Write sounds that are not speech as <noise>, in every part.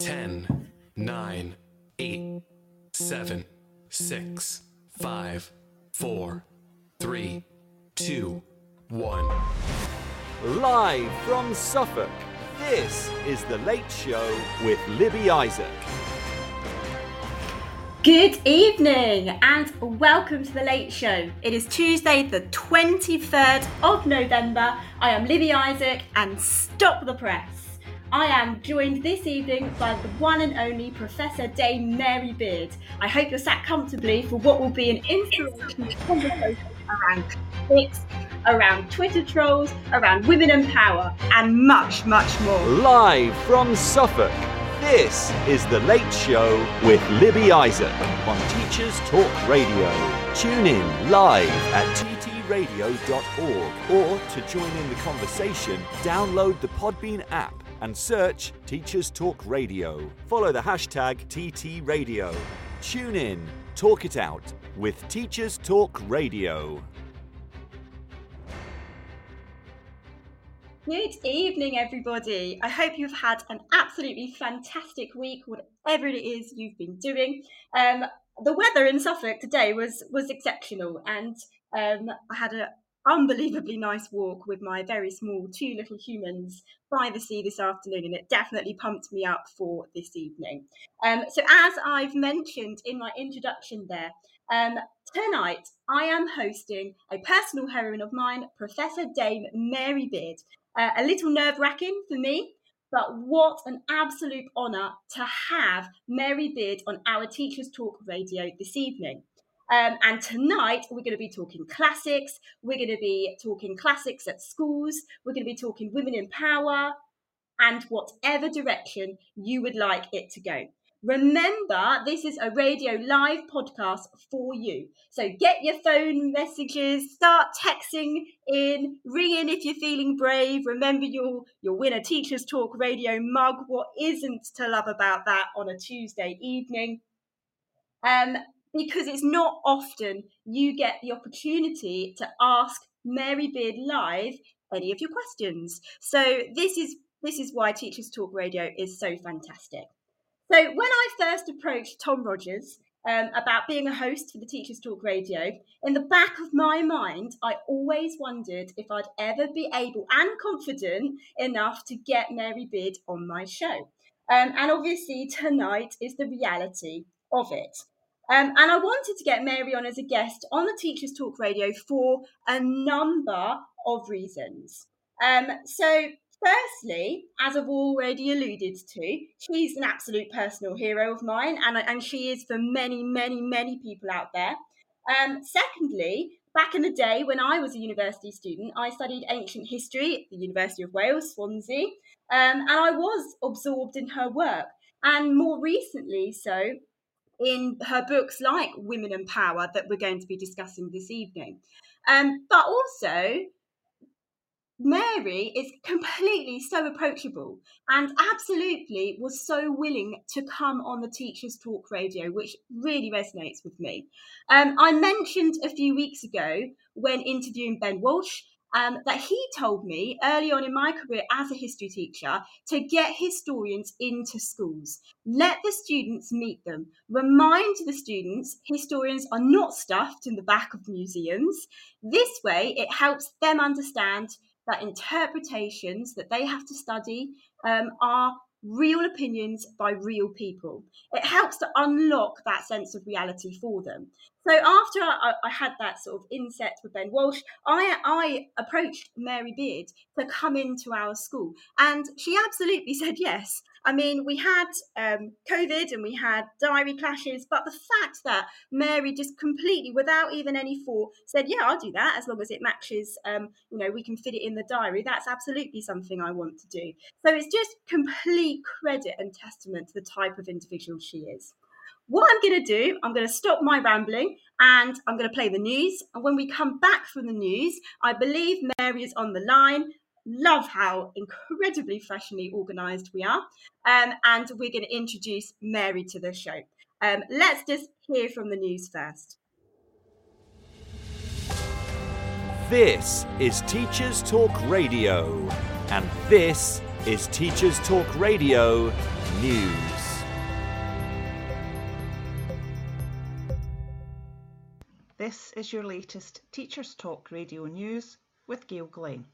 10, 9, 8, 7, 6, 5, 4, 3, 2, 1. Live from Suffolk, this is The Late Show with Libby Isaac. Good evening and welcome to the Late Show. It is Tuesday, the 23rd of November. I am Libby Isaac and stop the press. I am joined this evening by the one and only Professor Dame Mary Beard. I hope you're sat comfortably for what will be an inspirational conversation around politics, around Twitter trolls, around women and power, and much, much more. Live from Suffolk, this is The Late Show with Libby Isaac on Teachers Talk Radio. Tune in live at ttradio.org or to join in the conversation, download the Podbean app and search Teachers Talk Radio. Follow the hashtag TT Radio. Tune in, talk it out with Teachers Talk Radio. Good evening, everybody. I hope you've had an absolutely fantastic week, whatever it is you've been doing. Um, the weather in Suffolk today was was exceptional, and um, I had an unbelievably nice walk with my very small two little humans by the sea this afternoon, and it definitely pumped me up for this evening. Um, so, as I've mentioned in my introduction, there. Um, tonight, I am hosting a personal heroine of mine, Professor Dame Mary Beard, uh, a little nerve wracking for me, but what an absolute honour to have Mary Beard on our Teachers Talk radio this evening. Um, and tonight we're going to be talking classics. We're going to be talking classics at schools. We're going to be talking women in power and whatever direction you would like it to go. Remember, this is a radio live podcast for you. So get your phone messages, start texting in, ring in if you're feeling brave. Remember, you'll you'll win a Teachers Talk radio mug. What isn't to love about that on a Tuesday evening? Um, because it's not often you get the opportunity to ask Mary Beard live any of your questions. So this is this is why Teachers Talk Radio is so fantastic. So when I first approached Tom Rogers um, about being a host for the Teachers Talk Radio, in the back of my mind, I always wondered if I'd ever be able and confident enough to get Mary Beard on my show. Um, and obviously, tonight is the reality of it. Um, and I wanted to get Mary on as a guest on the Teachers Talk Radio for a number of reasons. Um, so, Firstly, as I've already alluded to, she's an absolute personal hero of mine, and, and she is for many, many, many people out there. Um, secondly, back in the day when I was a university student, I studied ancient history at the University of Wales, Swansea, um, and I was absorbed in her work. And more recently, so in her books like Women and Power that we're going to be discussing this evening. Um, but also, Mary is completely so approachable and absolutely was so willing to come on the Teachers Talk radio, which really resonates with me. Um, I mentioned a few weeks ago when interviewing Ben Walsh um, that he told me early on in my career as a history teacher to get historians into schools. Let the students meet them. Remind the students historians are not stuffed in the back of museums. This way, it helps them understand that interpretations that they have to study um, are real opinions by real people. It helps to unlock that sense of reality for them. So after I, I, had that sort of inset with Ben Walsh, I, I approached Mary Beard to come into our school, and she absolutely <laughs> said yes. I mean, we had um, COVID and we had diary clashes, but the fact that Mary just completely, without even any thought, said, "Yeah, I'll do that as long as it matches. Um, you know, we can fit it in the diary." That's absolutely something I want to do. So it's just complete credit and testament to the type of individual she is. What I'm going to do, I'm going to stop my rambling and I'm going to play the news. And when we come back from the news, I believe Mary is on the line. Love how incredibly professionally organised we are. Um, and we're going to introduce Mary to the show. Um, let's just hear from the news first. This is Teachers Talk Radio, and this is Teachers Talk Radio News. This is your latest Teachers Talk Radio News with Gail Glenn.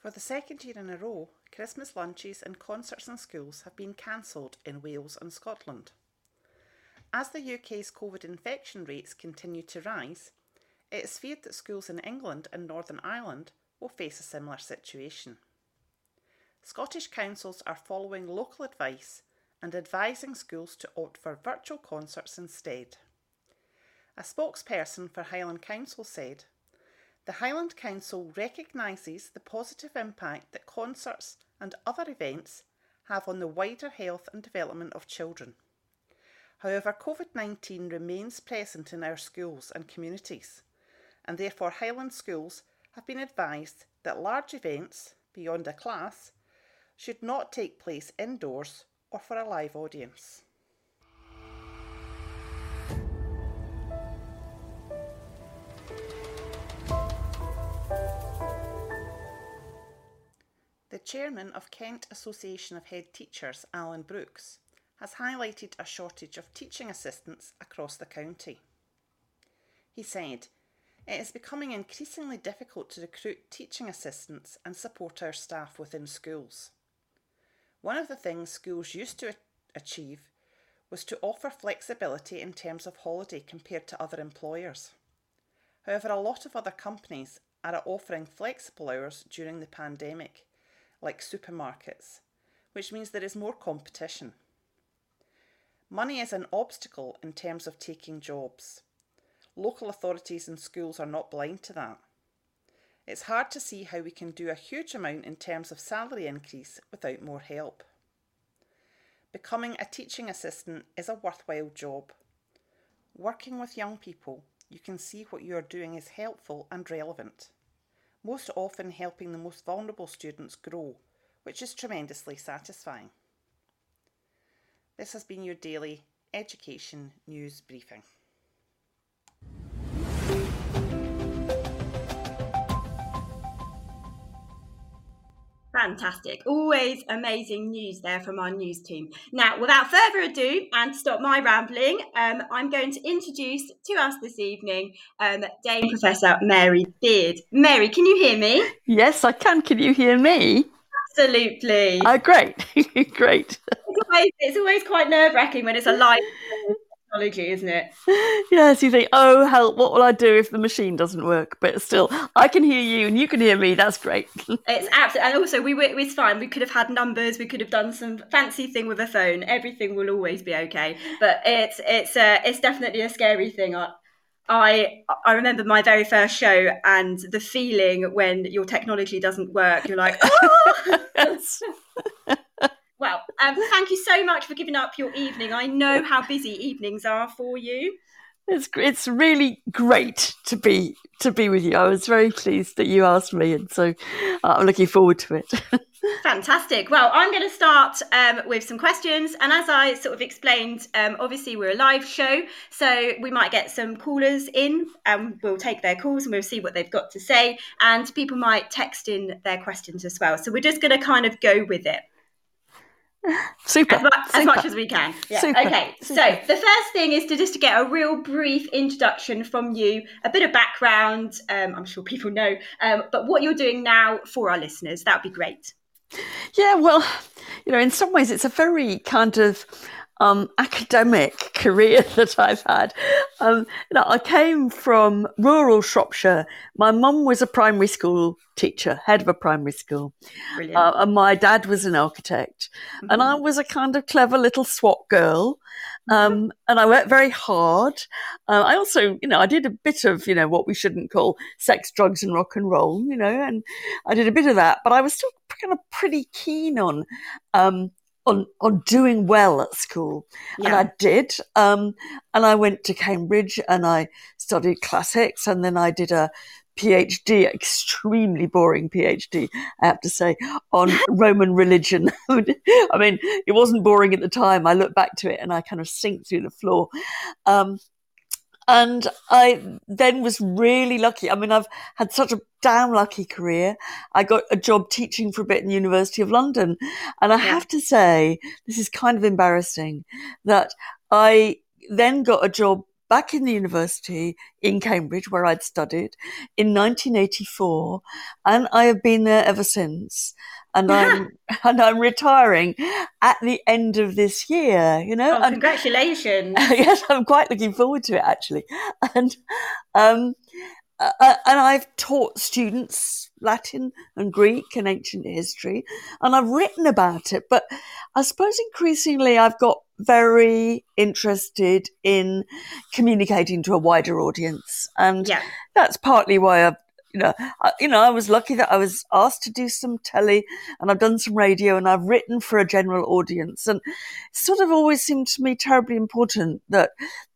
For the second year in a row, Christmas lunches and concerts in schools have been cancelled in Wales and Scotland. As the UK's COVID infection rates continue to rise, it is feared that schools in England and Northern Ireland will face a similar situation. Scottish councils are following local advice and advising schools to opt for virtual concerts instead. A spokesperson for Highland Council said, the Highland Council recognises the positive impact that concerts and other events have on the wider health and development of children. However, COVID 19 remains present in our schools and communities, and therefore Highland schools have been advised that large events, beyond a class, should not take place indoors or for a live audience. Chairman of Kent Association of Head Teachers, Alan Brooks, has highlighted a shortage of teaching assistants across the county. He said, It is becoming increasingly difficult to recruit teaching assistants and support our staff within schools. One of the things schools used to achieve was to offer flexibility in terms of holiday compared to other employers. However, a lot of other companies are offering flexible hours during the pandemic like supermarkets, which means there is more competition. Money is an obstacle in terms of taking jobs. Local authorities and schools are not blind to that. It's hard to see how we can do a huge amount in terms of salary increase without more help. Becoming a teaching assistant is a worthwhile job. Working with young people, you can see what you are doing is helpful and relevant most often helping the most vulnerable students grow, which is tremendously satisfying. This has been your daily education news briefing. Fantastic. Always amazing news there from our news team. Now, without further ado, and to stop my rambling, um, I'm going to introduce to us this evening um, Dame Professor Mary Beard. Mary, can you hear me? Yes, I can. Can you hear me? Absolutely. Oh, great. <laughs> great. It's always, it's always quite nerve wracking when it's a live technology, isn't it? <laughs> Yes, you think, oh, help, what will I do if the machine doesn't work? But still, I can hear you and you can hear me. That's great. <laughs> it's absolutely, and also we were, it's fine. We could have had numbers. We could have done some fancy thing with a phone. Everything will always be okay. But it's it's uh, it's definitely a scary thing. I, I I remember my very first show and the feeling when your technology doesn't work. You're like, <laughs> oh! Well, um, thank you so much for giving up your evening. I know how busy evenings are for you. It's it's really great to be to be with you. I was very pleased that you asked me, and so uh, I'm looking forward to it. <laughs> Fantastic. Well, I'm going to start um, with some questions, and as I sort of explained, um, obviously we're a live show, so we might get some callers in, and we'll take their calls and we'll see what they've got to say, and people might text in their questions as well. So we're just going to kind of go with it. Super. As, much, Super. as much as we can. Yeah. Super. Okay. Super. So the first thing is to just to get a real brief introduction from you, a bit of background. Um, I'm sure people know, um, but what you're doing now for our listeners, that would be great. Yeah, well, you know, in some ways, it's a very kind of um, academic <laughs> career that I've had. Um, you know, I came from rural Shropshire. My mum was a primary school teacher, head of a primary school, uh, and my dad was an architect. Mm-hmm. And I was a kind of clever little SWAT girl. Um, mm-hmm. and I worked very hard. Uh, I also, you know, I did a bit of, you know, what we shouldn't call sex, drugs, and rock and roll, you know, and I did a bit of that. But I was still kind of pretty keen on um, on on doing well at school, yeah. and I did. Um, and I went to Cambridge and I studied classics, and then I did a PhD, extremely boring PhD, I have to say, on <laughs> Roman religion. <laughs> I mean, it wasn't boring at the time. I look back to it and I kind of sink through the floor. Um, and I then was really lucky. I mean, I've had such a damn lucky career. I got a job teaching for a bit in the University of London. And I yeah. have to say, this is kind of embarrassing that I then got a job back in the university in Cambridge, where I'd studied in 1984. And I have been there ever since and I'm <laughs> and I'm retiring at the end of this year. You know, oh, congratulations! <laughs> yes, I'm quite looking forward to it actually, and um, uh, uh, and I've taught students Latin and Greek and ancient history, and I've written about it. But I suppose increasingly I've got very interested in communicating to a wider audience, and yeah. that's partly why I've you know, I, you know, I was lucky that I was asked to do some telly and I've done some radio and I've written for a general audience. And sort of always seemed to me terribly important that,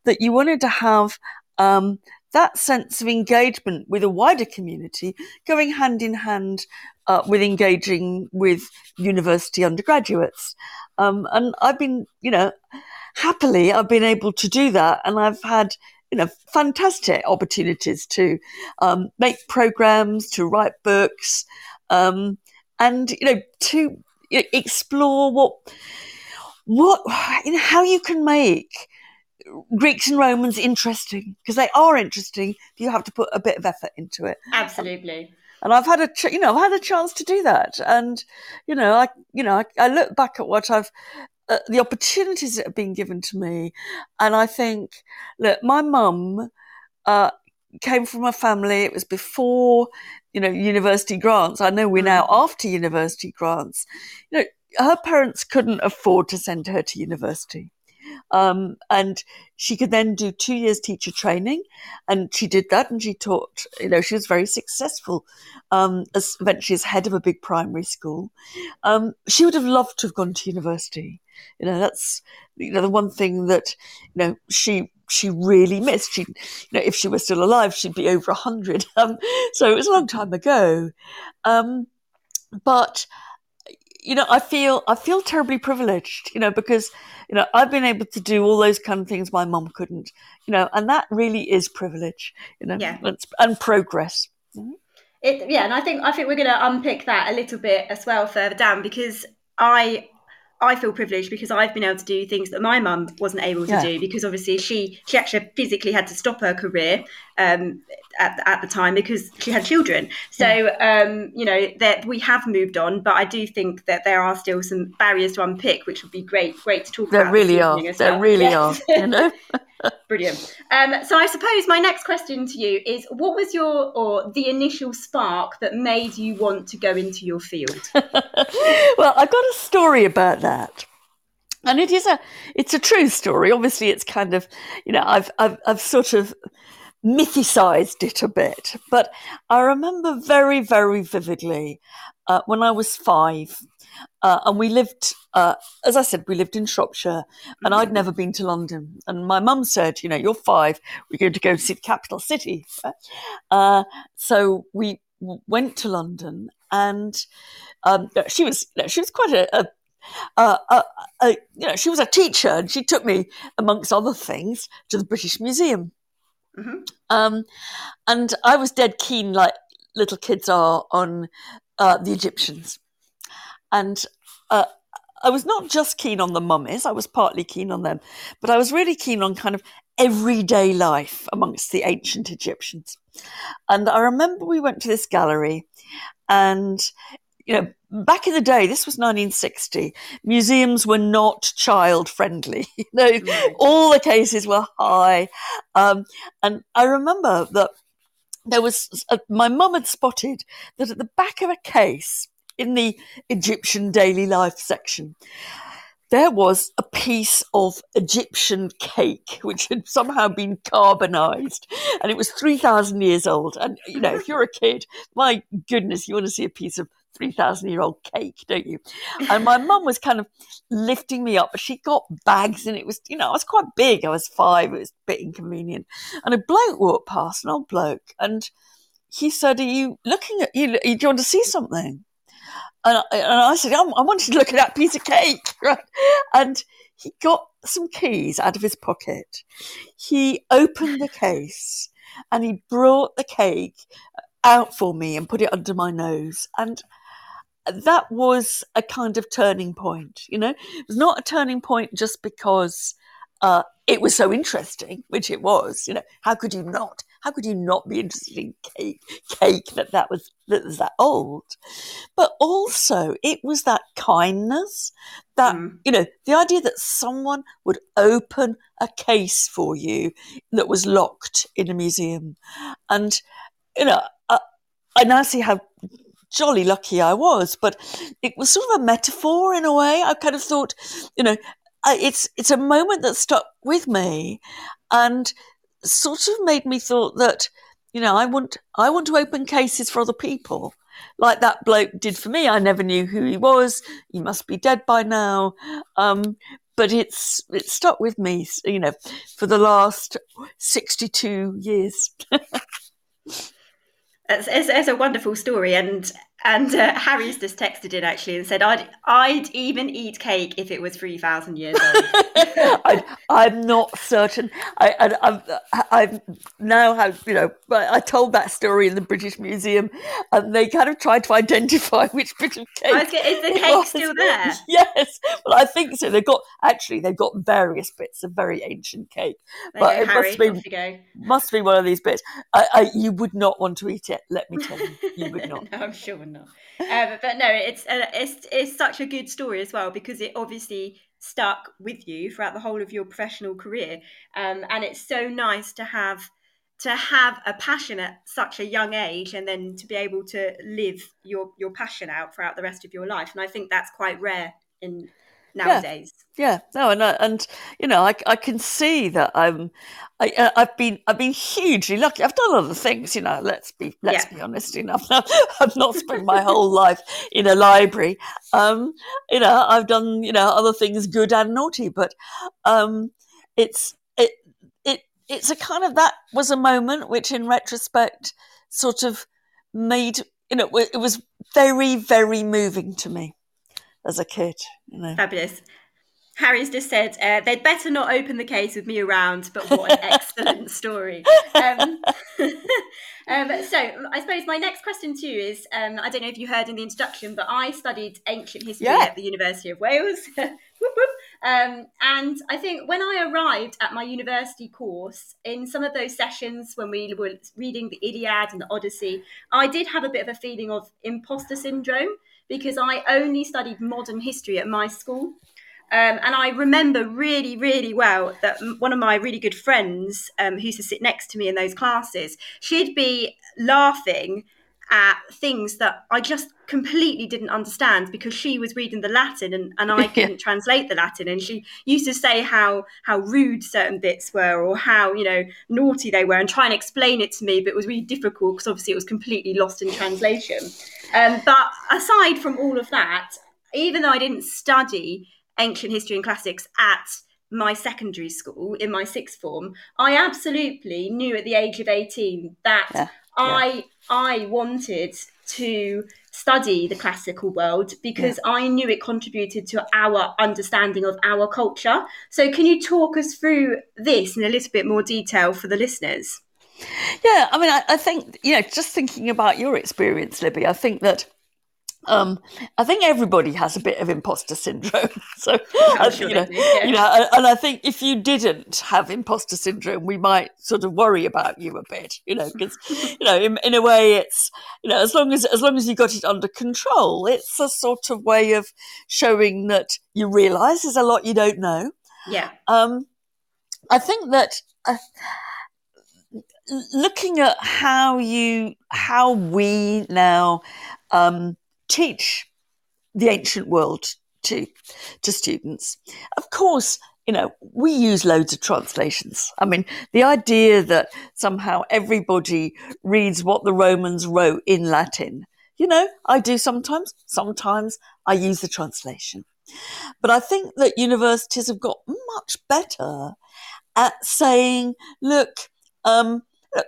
that you wanted to have, um, that sense of engagement with a wider community going hand in hand uh, with engaging with university undergraduates. Um, and I've been, you know, happily, I've been able to do that. And I've had you know, fantastic opportunities to um, make programs, to write books, um, and you know, to explore what what you know how you can make Greeks and Romans interesting because they are interesting. You have to put a bit of effort into it. Absolutely. And I've had a, ch- you know, I've had a chance to do that. And, you know, I, you know, I, I look back at what I've uh, the opportunities that have been given to me. And I think, look, my mum uh, came from a family, it was before, you know, university grants. I know we're now mm. after university grants. You know, her parents couldn't afford to send her to university. Um, and she could then do two years teacher training. And she did that and she taught, you know, she was very successful, um, as eventually as head of a big primary school. Um, she would have loved to have gone to university. You know, that's, you know, the one thing that, you know, she, she really missed. She, you know, if she were still alive, she'd be over a hundred. <laughs> Um, so it was a long time ago. Um, but, you know, I feel, I feel terribly privileged, you know, because, you know, I've been able to do all those kind of things my mum couldn't, you know, and that really is privilege, you know, yeah. and progress. Mm-hmm. It, yeah, and I think I think we're going to unpick that a little bit as well further down because I I feel privileged because I've been able to do things that my mum wasn't able to yeah. do because obviously she she actually physically had to stop her career um, at, at the time because she had children. So yeah. um, you know that we have moved on, but I do think that there are still some barriers to unpick, which would be great great to talk about. there about. Really are. There well. really are. You know. <laughs> Brilliant. Um, so I suppose my next question to you is: What was your or the initial spark that made you want to go into your field? <laughs> well, I've got a story about that and it is a it's a true story obviously it's kind of you know i've i've, I've sort of mythicized it a bit. But I remember very, very vividly uh, when I was five. Uh, and we lived, uh, as I said, we lived in Shropshire, and I'd never been to London. And my mum said, "You know, you're five. We're going to go see the capital city." Uh, so we went to London, and um, she was she was quite a, a uh, uh, uh, you know, she was a teacher and she took me, amongst other things, to the British Museum. Mm-hmm. Um, and I was dead keen, like little kids are, on uh, the Egyptians. And uh, I was not just keen on the mummies, I was partly keen on them, but I was really keen on kind of everyday life amongst the ancient Egyptians. And I remember we went to this gallery, and you know, back in the day, this was 1960, museums were not child friendly. <laughs> you know, mm. all the cases were high. Um, and I remember that there was, uh, my mum had spotted that at the back of a case in the Egyptian daily life section, there was a piece of Egyptian cake which had somehow been carbonized and it was 3,000 years old. And, you know, if you're a kid, my goodness, you want to see a piece of 3,000 year old cake, don't you? And my mum was kind of lifting me up, but she got bags and it was, you know, I was quite big. I was five. It was a bit inconvenient. And a bloke walked past, an old bloke, and he said, "Are you looking at you? Do you want to see something?" And I, and I said, I wanted to look at that piece of cake, <laughs> right? And he got some keys out of his pocket. He opened the case and he brought the cake out for me and put it under my nose. And that was a kind of turning point, you know? It was not a turning point just because uh, it was so interesting, which it was. You know, how could you not? How could you not be interested in cake? Cake that that was that was that old, but also it was that kindness, that mm. you know, the idea that someone would open a case for you that was locked in a museum, and you know, I, I now see how jolly lucky I was, but it was sort of a metaphor in a way. I kind of thought, you know, it's it's a moment that stuck with me, and sort of made me thought that you know I want I want to open cases for other people, like that bloke did for me. I never knew who he was. He must be dead by now. Um, but it's it stuck with me, you know, for the last sixty-two years. <laughs> It's, it's, it's, a wonderful story, and and uh, Harry's just texted in actually and said, "I'd I'd even eat cake if it was three thousand years old." <laughs> I, am not certain. I, I I've now have you know I told that story in the British Museum, and they kind of tried to identify <laughs> which bit of cake. is the cake still there? <laughs> Yes, well I think so. They've got actually they've got various bits of very ancient cake, there but it Harry, must be must be one of these bits. I, I, you would not want to eat it. Let me tell you, you would not. no, I'm sure not. Um, but no, it's uh, it's it's such a good story as well because it obviously stuck with you throughout the whole of your professional career, um, and it's so nice to have to have a passion at such a young age and then to be able to live your your passion out throughout the rest of your life. And i think that's quite rare in nowadays. Yeah, yeah. no, and and you know, I, I can see that I'm, I, uh, I've been I've been hugely lucky. I've done other things, you know. Let's be let's yeah. be honest. enough. <laughs> I've not spent my whole life in a library. Um, you know, I've done you know other things, good and naughty, but um, it's it it it's a kind of that was a moment which, in retrospect, sort of made you know it was very very moving to me as a kid. You know. Fabulous. Harry's just said uh, they'd better not open the case with me around, but what an excellent <laughs> story. Um, <laughs> um, so, I suppose my next question to you is um, I don't know if you heard in the introduction, but I studied ancient history yeah. at the University of Wales. <laughs> Um, and I think when I arrived at my university course, in some of those sessions when we were reading the Iliad and the Odyssey, I did have a bit of a feeling of imposter syndrome because I only studied modern history at my school. Um, and I remember really, really well that one of my really good friends um, who used to sit next to me in those classes, she'd be laughing at things that I just completely didn't understand because she was reading the Latin and, and I <laughs> couldn't translate the Latin. And she used to say how how rude certain bits were or how, you know, naughty they were and try and explain it to me, but it was really difficult because obviously it was completely lost in translation. Um, but aside from all of that, even though I didn't study ancient history and classics at my secondary school in my sixth form, I absolutely knew at the age of 18 that yeah. I I wanted to study the classical world because yeah. I knew it contributed to our understanding of our culture. So, can you talk us through this in a little bit more detail for the listeners? Yeah, I mean, I, I think, you know, just thinking about your experience, Libby, I think that um, I think everybody has a bit of imposter syndrome. <laughs> So, <laughs> sure you, know, yeah. you know, and I think if you didn't have imposter syndrome, we might sort of worry about you a bit, you know, because, <laughs> you know, in, in, a way, it's, you know, as long as as long as you got it under control, it's a sort of way of showing that you realise there's a lot you don't know. Yeah. Um, I think that. Uh, looking at how you how we now um, teach the ancient world to to students. Of course, you know, we use loads of translations. I mean, the idea that somehow everybody reads what the Romans wrote in Latin, you know, I do sometimes. Sometimes I use the translation. But I think that universities have got much better at saying, look, um,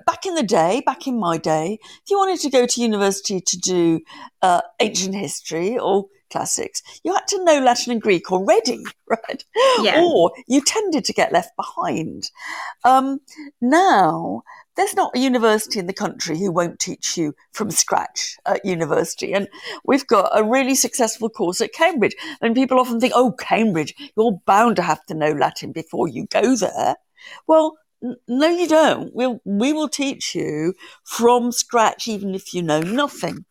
back in the day, back in my day, if you wanted to go to university to do uh, ancient history or classics, you had to know Latin and Greek already, <laughs> right? Yeah. Or you tended to get left behind. Um, now, there's not a university in the country who won't teach you from scratch at university. And we've got a really successful course at Cambridge. And people often think, oh, Cambridge, you're bound to have to know Latin before you go there. Well, no, you don't. We'll, we will teach you from scratch, even if you know nothing.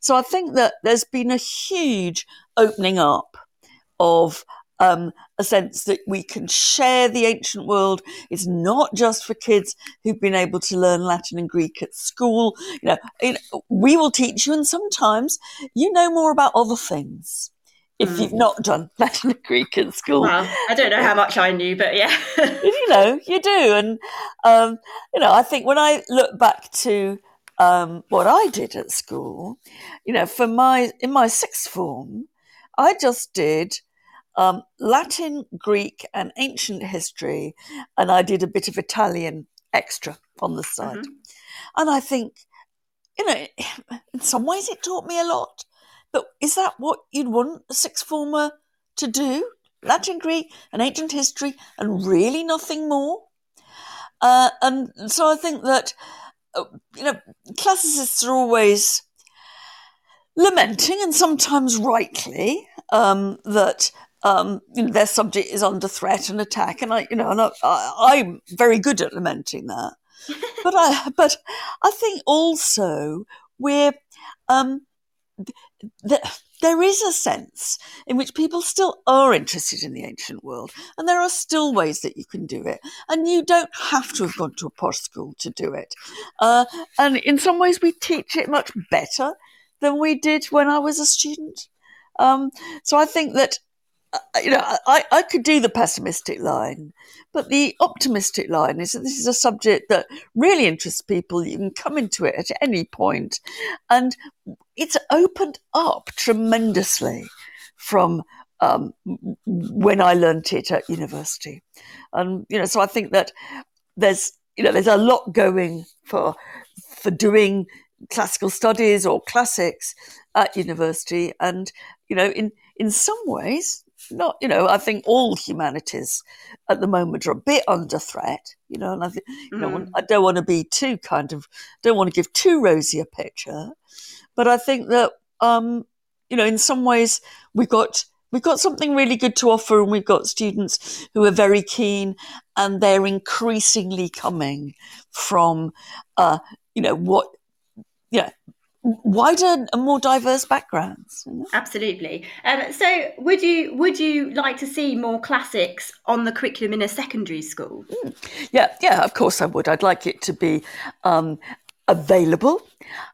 So I think that there's been a huge opening up of um, a sense that we can share the ancient world. It's not just for kids who've been able to learn Latin and Greek at school. You know, it, we will teach you, and sometimes you know more about other things if mm. you've not done <laughs> Latin and Greek at school. Well, I don't know how much I knew, but yeah. you know, you do. And, um, you know, I think when I look back to um, what I did at school, you know, for my, in my sixth form, I just did um, Latin, Greek, and ancient history, and I did a bit of Italian extra on the side. Mm-hmm. And I think, you know, <sighs> in some ways it taught me a lot. But is that what you'd want a sixth former to do? Latin, Greek, and ancient history, and really nothing more? Uh, and so I think that, uh, you know, classicists are always lamenting, and sometimes rightly, um, that um, you know, their subject is under threat and attack, and I, you know, and I, am very good at lamenting that. <laughs> but I, but I think also we're um, th- there is a sense in which people still are interested in the ancient world, and there are still ways that you can do it, and you don't have to have gone to a posh school to do it. Uh, and in some ways, we teach it much better than we did when I was a student. Um, so I think that you know, I, I could do the pessimistic line, but the optimistic line is that this is a subject that really interests people. You can come into it at any point, and it's opened up tremendously from um, when I learnt it at university, and you know, so I think that there's you know there's a lot going for for doing classical studies or classics at university, and you know, in in some ways not, you know, I think all humanities at the moment are a bit under threat, you know, and I, think, you know, mm. I don't want to be too kind of, don't want to give too rosy a picture, but I think that, um, you know, in some ways we've got, we've got something really good to offer and we've got students who are very keen and they're increasingly coming from, uh, you know, what, yeah, wider and more diverse backgrounds. Absolutely. Um, so, would you would you like to see more classics on the curriculum in a secondary school? Mm. Yeah, yeah, of course I would. I'd like it to be um, available.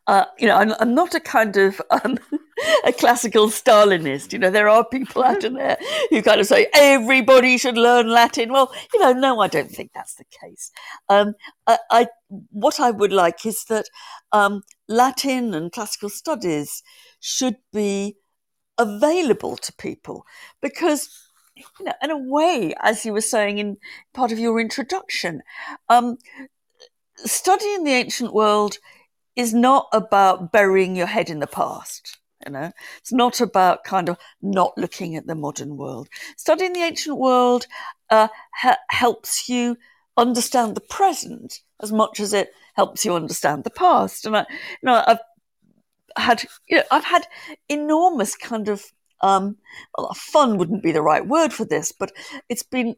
Uh, you know, I'm, I'm, not a kind of um, <laughs> a classical Stalinist. You know, there are people out there who kind of say everybody should learn Latin. Well, you know, no, I don't think that's the case. Um, I, I, what I would like is that um, Latin and classical studies should be available to people because you know, in a way, as you were saying in part of your introduction, um, studying the ancient world is not about burying your head in the past. You know, it's not about kind of not looking at the modern world. Studying the ancient world uh, ha- helps you understand the present as much as it helps you understand the past. And I, you know, I've had, you know, I've had enormous kind of, um, fun wouldn't be the right word for this, but it's been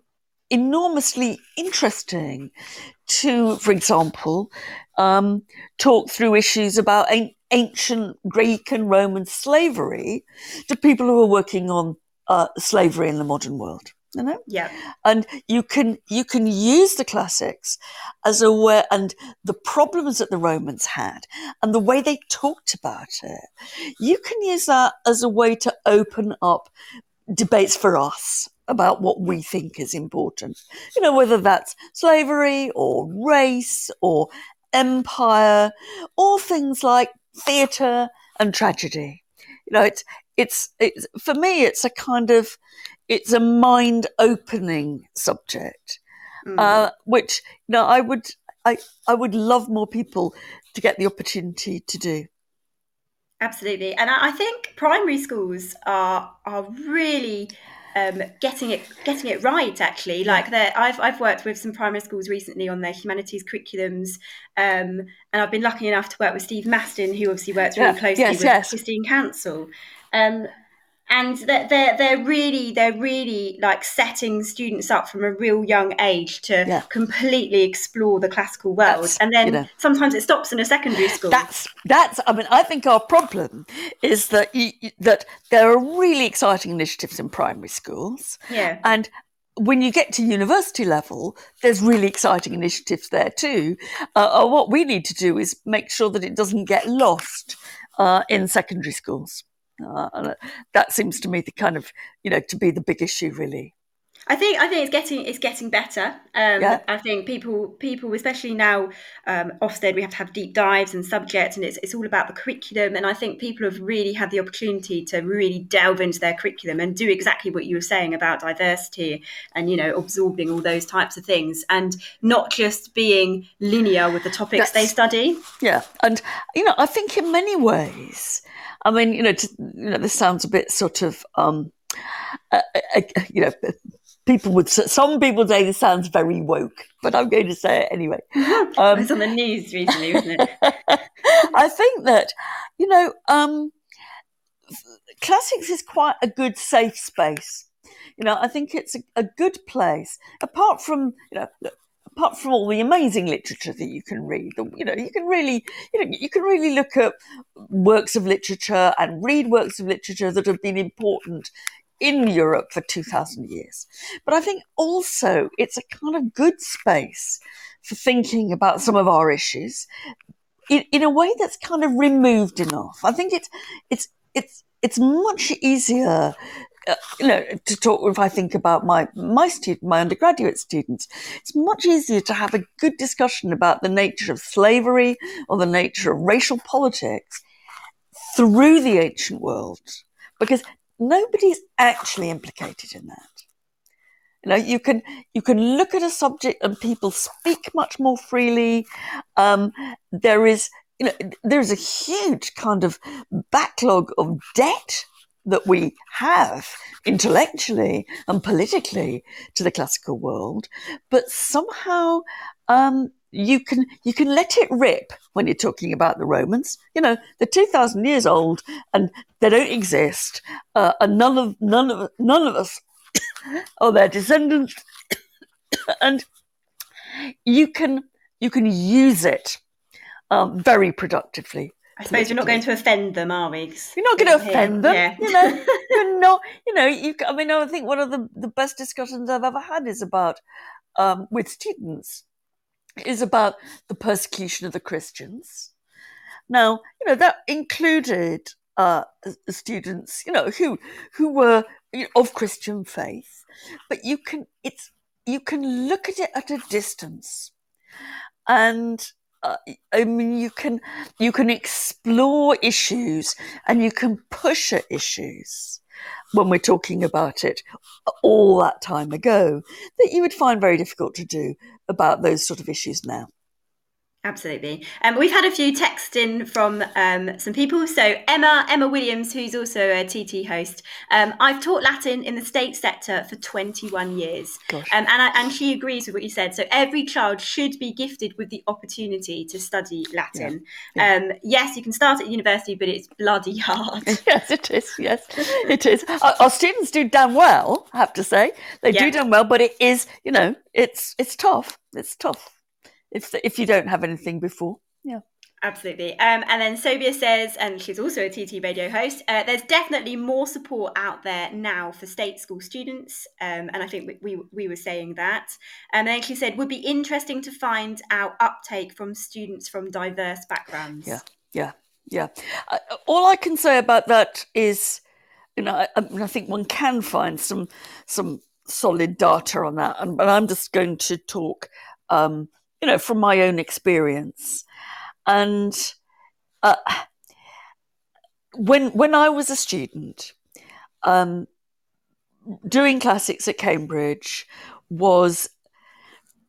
enormously interesting to, for example, um, talk through issues about an- ancient Greek and Roman slavery to people who are working on uh, slavery in the modern world. You know? Yeah. And you can you can use the classics as a way and the problems that the Romans had and the way they talked about it. You can use that as a way to open up debates for us about what we think is important. You know, whether that's slavery or race or empire or things like theatre and tragedy. You know, it's it's it's for me it's a kind of it's a mind opening subject, mm. uh, which you know I would I, I would love more people to get the opportunity to do. Absolutely, and I think primary schools are are really um, getting it getting it right. Actually, like I've I've worked with some primary schools recently on their humanities curriculums, um, and I've been lucky enough to work with Steve Mastin who obviously works really yeah. closely yes, with yes. Christine Council Um, and they're, they're they're really they're really like setting students up from a real young age to yeah. completely explore the classical world that's, and then you know, sometimes it stops in a secondary school that's that's i mean i think our problem is that you, that there are really exciting initiatives in primary schools yeah and when you get to university level, there's really exciting initiatives there too. Uh, uh what we need to do is make sure that it doesn't get lost uh, in secondary schools. Uh, that seems to me the kind of you know to be the big issue really. I think I think it's getting it's getting better. Um, yeah. I think people people especially now um, Ofsted we have to have deep dives and subjects and it's it's all about the curriculum and I think people have really had the opportunity to really delve into their curriculum and do exactly what you were saying about diversity and you know absorbing all those types of things and not just being linear with the topics That's, they study. Yeah, and you know I think in many ways I mean, you know, to, you know, this sounds a bit sort of, um, uh, uh, you know, people would some people say this sounds very woke, but I'm going to say it anyway. <laughs> Um, it's on the news recently, isn't it? <laughs> I think that you know, um, classics is quite a good safe space. You know, I think it's a, a good place. Apart from you know, apart from all the amazing literature that you can read, you know, you can really, you know, you can really look at works of literature and read works of literature that have been important in Europe for 2000 years. But I think also it's a kind of good space for thinking about some of our issues in, in a way that's kind of removed enough. I think it's, it's, it's, it's much easier uh, you know, to talk, if I think about my, my student, my undergraduate students, it's much easier to have a good discussion about the nature of slavery or the nature of racial politics through the ancient world because nobody's actually implicated in that. You know, you can you can look at a subject and people speak much more freely. Um, there is you know there's a huge kind of backlog of debt that we have intellectually and politically to the classical world, but somehow um, you can you can let it rip when you're talking about the Romans. You know, they're two thousand years old and they don't exist, uh, and none of none of none of us <coughs> are their descendants, <coughs> and you can you can use it um, very productively I suppose you're not going to offend them, are we? You're not going to offend them. Yeah. You know, you're not. You know, you. I mean, I think one of the the best discussions I've ever had is about um, with students is about the persecution of the Christians. Now, you know that included uh, students, you know, who who were you know, of Christian faith, but you can it's you can look at it at a distance, and uh, I mean, you can you can explore issues and you can push at issues when we're talking about it all that time ago that you would find very difficult to do about those sort of issues now. Absolutely. Um, we've had a few texts in from um, some people. So Emma Emma Williams, who's also a TT host, um, I've taught Latin in the state sector for 21 years, um, and I, and she agrees with what you said. So every child should be gifted with the opportunity to study Latin. Yeah. Yeah. Um, yes, you can start at university, but it's bloody hard. <laughs> yes, it is. Yes, it is. Our, our, students do damn well. I have to say they yeah. do damn well, but it is you know it's it's tough. It's tough if if you don't have anything before. Yeah. Absolutely. Um, and then Sobia says, and she's also a TT radio host, uh, there's definitely more support out there now for state school students. Um, and I think we, we, we, were saying that. And then she said, would be interesting to find out uptake from students from diverse backgrounds. Yeah, yeah, yeah. Uh, all I can say about that is, you know, I, I think one can find some some solid data on that. And, but I'm just going to talk um, you know, from my own experience. And uh, when when I was a student, um, doing classics at Cambridge was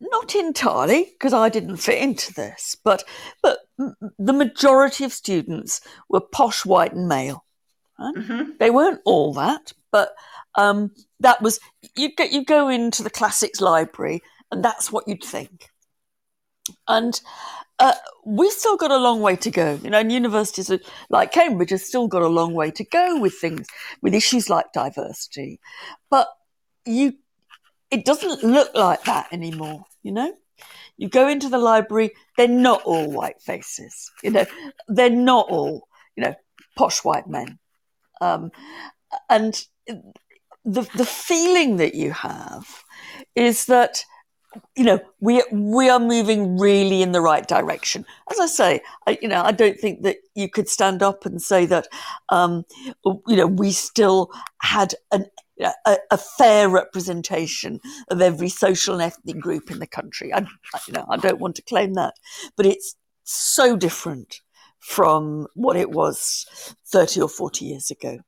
not entirely, because I didn't fit into this, but but the majority of students were posh, white, and male. Right? Mm-hmm. They weren't all that, but um, that was you get you go into the classics library, and that's what you'd think. And uh, we've still got a long way to go. You know, and universities like Cambridge have still got a long way to go with things, with issues like diversity. But you, it doesn't look like that anymore. You know, you go into the library, they're not all white faces. You know, they're not all you know posh white men, um, and the the feeling that you have is that you know, we we are moving really in the right direction. As I say, I, you know, I don't think that you could stand up and say that, um, you know, we still had an, a, a, fair representation of every social and ethnic group in the country. I, you know, I don't want to claim that, but it's so different from what it was thirty or forty years ago.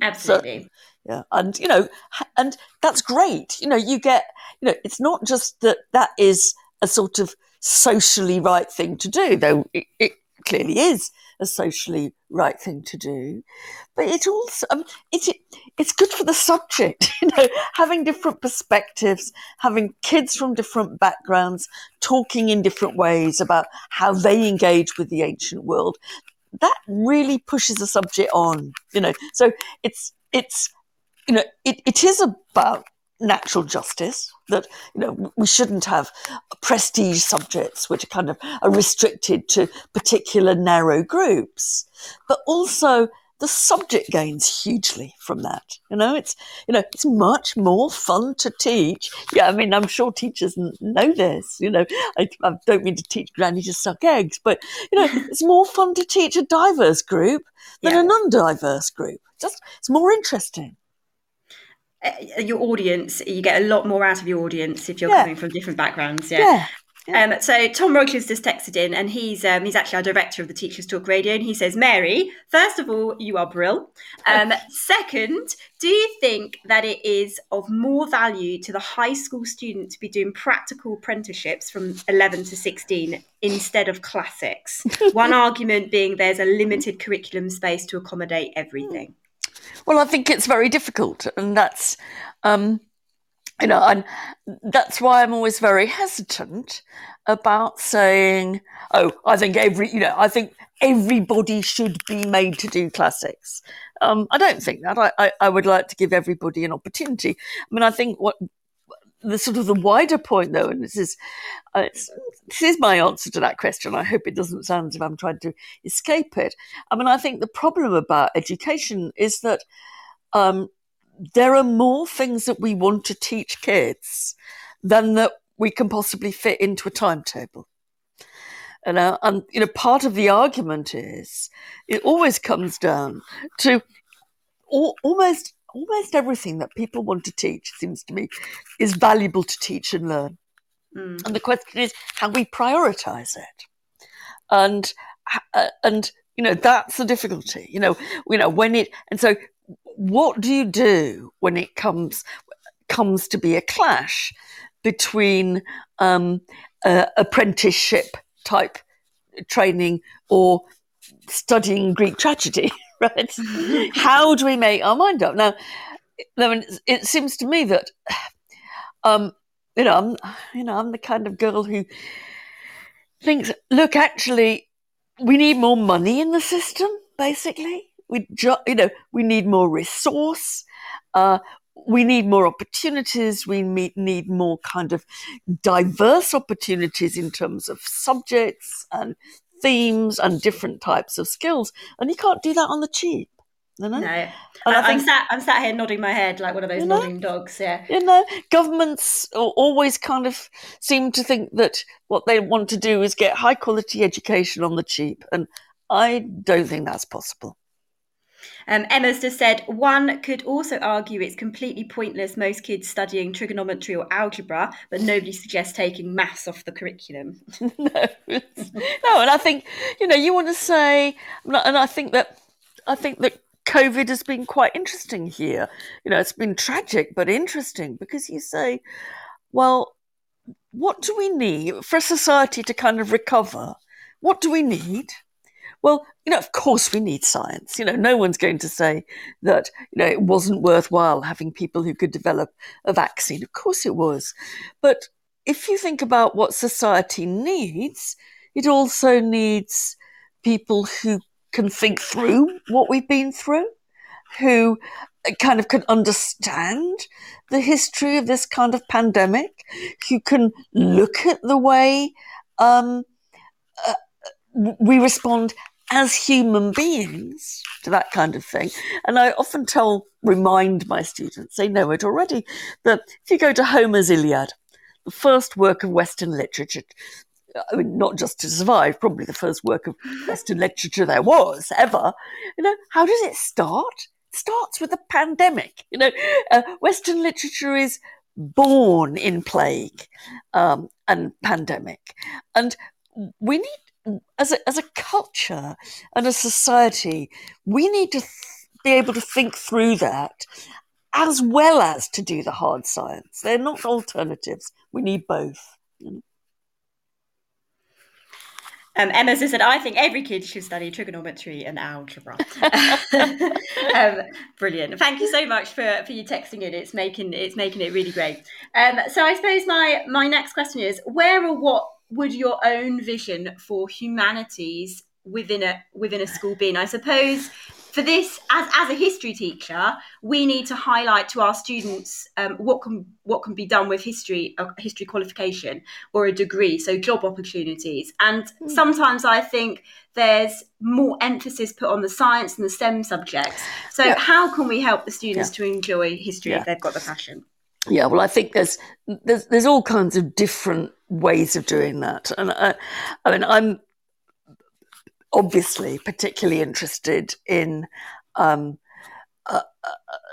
Absolutely. So, yeah and you know and that's great. You know you get you know it's not just that that is a sort of socially right thing to do though it, it clearly is a socially right thing to do. But it also um, it's it, it's good for the subject <laughs> you know having different perspectives having kids from different backgrounds talking in different ways about how they engage with the ancient world. That really pushes the subject on you know. So it's it's you know, it, it is about natural justice that you know we shouldn't have prestige subjects which are kind of are restricted to particular narrow groups but also the subject gains hugely from that. You know it's you know it's much more fun to teach. Yeah i mean i'm sure teachers know this you know. I, I don't mean to teach granny to suck eggs but you know <laughs> it's more fun to teach a diverse group than yeah. a non-diverse group. Just it's more interesting your audience, you get a lot more out of your audience if you're yeah. coming from different backgrounds. Yeah. yeah. Um, so Tom Roycliffe's just texted in, and he's um, he's actually our director of the Teachers Talk Radio, and he says, "Mary, first of all, you are brill. Um, second, do you think that it is of more value to the high school student to be doing practical apprenticeships from 11 to 16 instead of classics? <laughs> One argument being there's a limited curriculum space to accommodate everything." Well, I think it's very difficult, and that's, um, you know, and that's why I'm always very hesitant about saying, "Oh, I think every, you know, I think everybody should be made to do classics." Um, I don't think that. I, I, I would like to give everybody an opportunity. I mean, I think what the sort of the wider point, though, and this is uh, this is my answer to that question. I hope it doesn't sound as if I'm trying to escape it. I mean, I think the problem about education is that um, there are more things that we want to teach kids than that we can possibly fit into a timetable. You know, and you know, part of the argument is it always comes down to almost almost everything that people want to teach seems to me is valuable to teach and learn. Mm. And the question is how we prioritize it. And uh, and you know that's the difficulty. You know, you know when it and so what do you do when it comes comes to be a clash between um, uh, apprenticeship type training or studying Greek tragedy? <laughs> <laughs> right? How do we make our mind up? Now, I mean, it seems to me that, um, you know, I'm, you know, I'm the kind of girl who thinks, look, actually, we need more money in the system. Basically, we, you know, we need more resource. Uh, we need more opportunities. We need more kind of diverse opportunities in terms of subjects and themes and different types of skills, and you can't do that on the cheap. You know? No, I, I am sat. I'm sat here nodding my head like one of those you know, nodding dogs. Yeah, you know, governments always kind of seem to think that what they want to do is get high quality education on the cheap, and I don't think that's possible. Um, Emma's just said one could also argue it's completely pointless most kids studying trigonometry or algebra, but nobody suggests taking maths off the curriculum. <laughs> no, no, and I think you know you want to say, and I think that I think that COVID has been quite interesting here. You know, it's been tragic but interesting because you say, well, what do we need for a society to kind of recover? What do we need? Well, you know, of course we need science. You know, no one's going to say that, you know, it wasn't worthwhile having people who could develop a vaccine. Of course it was. But if you think about what society needs, it also needs people who can think through what we've been through, who kind of can understand the history of this kind of pandemic, who can look at the way um, uh, we respond as human beings to that kind of thing. And I often tell, remind my students, they know it already, that if you go to Homer's Iliad, the first work of Western literature, I mean, not just to survive, probably the first work of <laughs> Western literature there was ever, you know, how does it start? It starts with a pandemic. You know, uh, Western literature is born in plague um, and pandemic. And we need as a, as a culture and a society, we need to th- be able to think through that as well as to do the hard science. They're not alternatives. We need both. Um, Emma said, I think every kid should study trigonometry and algebra. <laughs> <laughs> um, brilliant. Thank you so much for, for you texting in. It's making it's making it really great. Um, so I suppose my my next question is where or what would your own vision for humanities within a within a school be? And I suppose for this, as, as a history teacher, we need to highlight to our students um, what can what can be done with history, a history qualification or a degree, so job opportunities. And mm. sometimes I think there's more emphasis put on the science and the STEM subjects. So yeah. how can we help the students yeah. to enjoy history yeah. if they've got the passion? Yeah, well, I think there's there's there's all kinds of different ways of doing that, and I, I mean, I'm obviously particularly interested in. Um, uh, uh,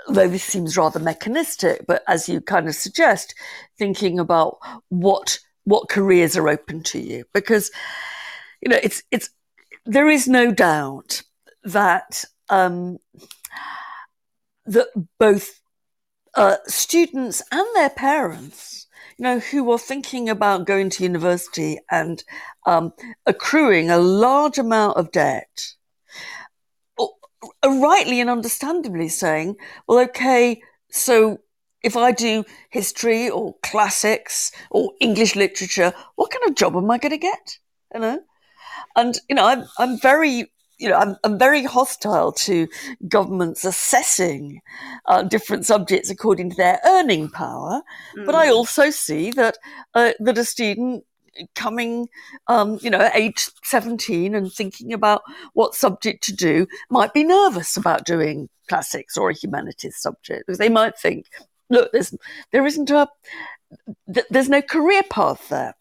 though this seems rather mechanistic, but as you kind of suggest, thinking about what what careers are open to you, because you know it's it's there is no doubt that um, that both uh, students and their parents, you know, who were thinking about going to university and um, accruing a large amount of debt, are rightly and understandably saying, well, okay, so if I do history or classics or English literature, what kind of job am I going to get? You know, and you know, I'm I'm very you know, I'm, I'm very hostile to governments assessing uh, different subjects according to their earning power. Mm. But I mm. also see that uh, that a student coming, um, you know, at age 17 and thinking about what subject to do might be nervous about doing classics or a humanities subject because they might think, look, there's, there isn't a, there's no career path there.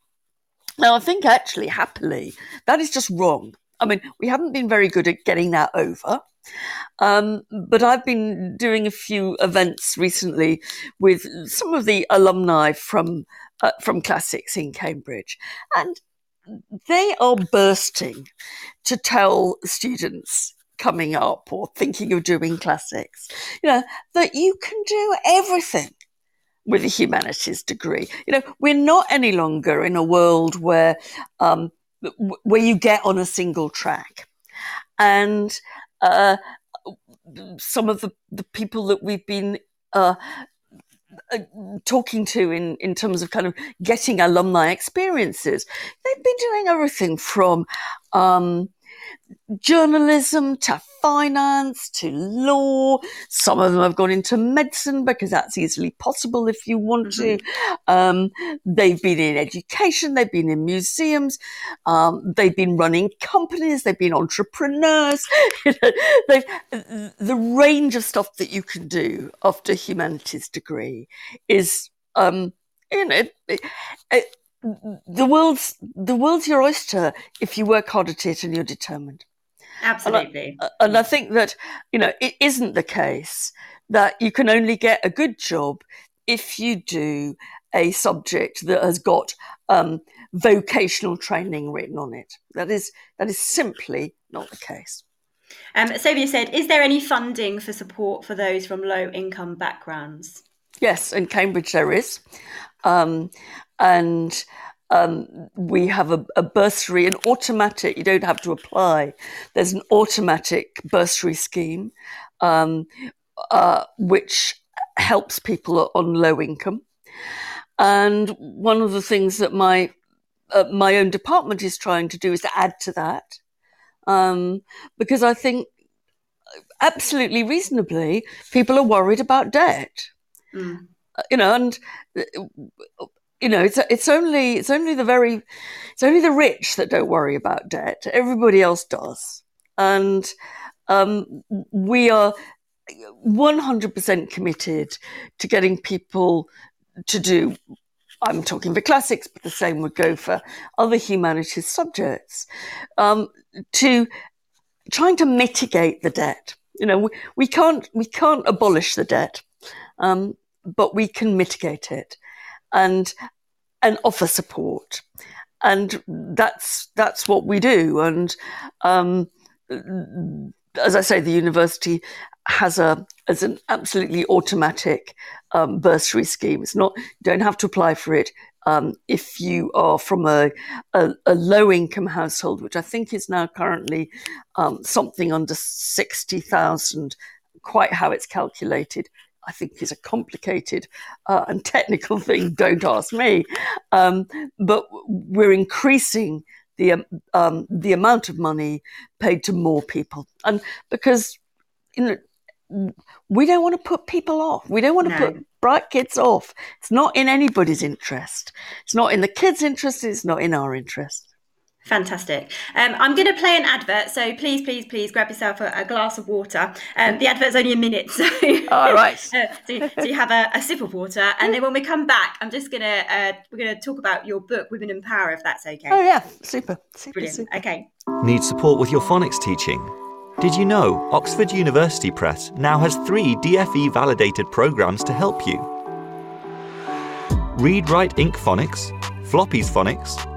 Now, I think actually, happily, that is just wrong. I mean, we haven't been very good at getting that over. Um, but I've been doing a few events recently with some of the alumni from uh, from classics in Cambridge, and they are bursting to tell students coming up or thinking of doing classics, you know, that you can do everything with a humanities degree. You know, we're not any longer in a world where um, where you get on a single track. And uh, some of the, the people that we've been uh, uh, talking to in, in terms of kind of getting alumni experiences, they've been doing everything from um, journalism to finance to law. Some of them have gone into medicine because that's easily possible if you want mm-hmm. to. Um, they've been in education, they've been in museums, um, they've been running companies, they've been entrepreneurs. <laughs> they've, the range of stuff that you can do after humanities degree is, um, you know, it, it, the world's the world's your oyster if you work hard at it and you're determined. Absolutely. And I, and I think that you know it isn't the case that you can only get a good job if you do a subject that has got um, vocational training written on it. That is that is simply not the case. Um, Sylvia said, "Is there any funding for support for those from low income backgrounds?" Yes, in Cambridge there is. Um, and um, we have a, a, bursary, an automatic, you don't have to apply. There's an automatic bursary scheme, um, uh, which helps people on low income. And one of the things that my uh, my own department is trying to do is to add to that, um, because I think absolutely reasonably people are worried about debt. Mm. You know, and you know, it's it's only it's only the very it's only the rich that don't worry about debt. Everybody else does, and um, we are one hundred percent committed to getting people to do. I'm talking for classics, but the same would go for other humanities subjects. Um, to trying to mitigate the debt. You know, we, we can't we can't abolish the debt, um, but we can mitigate it and and offer support. And that's that's what we do. And um, as I say, the university has a as an absolutely automatic um, bursary scheme. It's not you don't have to apply for it um, if you are from a, a, a, low income household, which I think is now currently um, something under sixty thousand. Quite how it's calculated, I think is a complicated uh, and technical thing. Don't ask me. Um, but we're increasing the um, um, the amount of money paid to more people, and because you know we don't want to put people off. We don't want to no. put bright kids off. It's not in anybody's interest. It's not in the kids' interest. It's not in our interest. Fantastic. Um, I'm going to play an advert, so please, please, please grab yourself a, a glass of water. Um, the advert's only a minute, <laughs> so all right. <laughs> uh, so, so, you have a, a, sip of water, and then when we come back, I'm just going to uh, we're going to talk about your book, Women and Power, if that's okay. Oh yeah, super, super brilliant. Super. Okay. Need support with your phonics teaching? Did you know Oxford University Press now has three DFE validated programs to help you? Read Write Inc. Phonics, Floppy's Phonics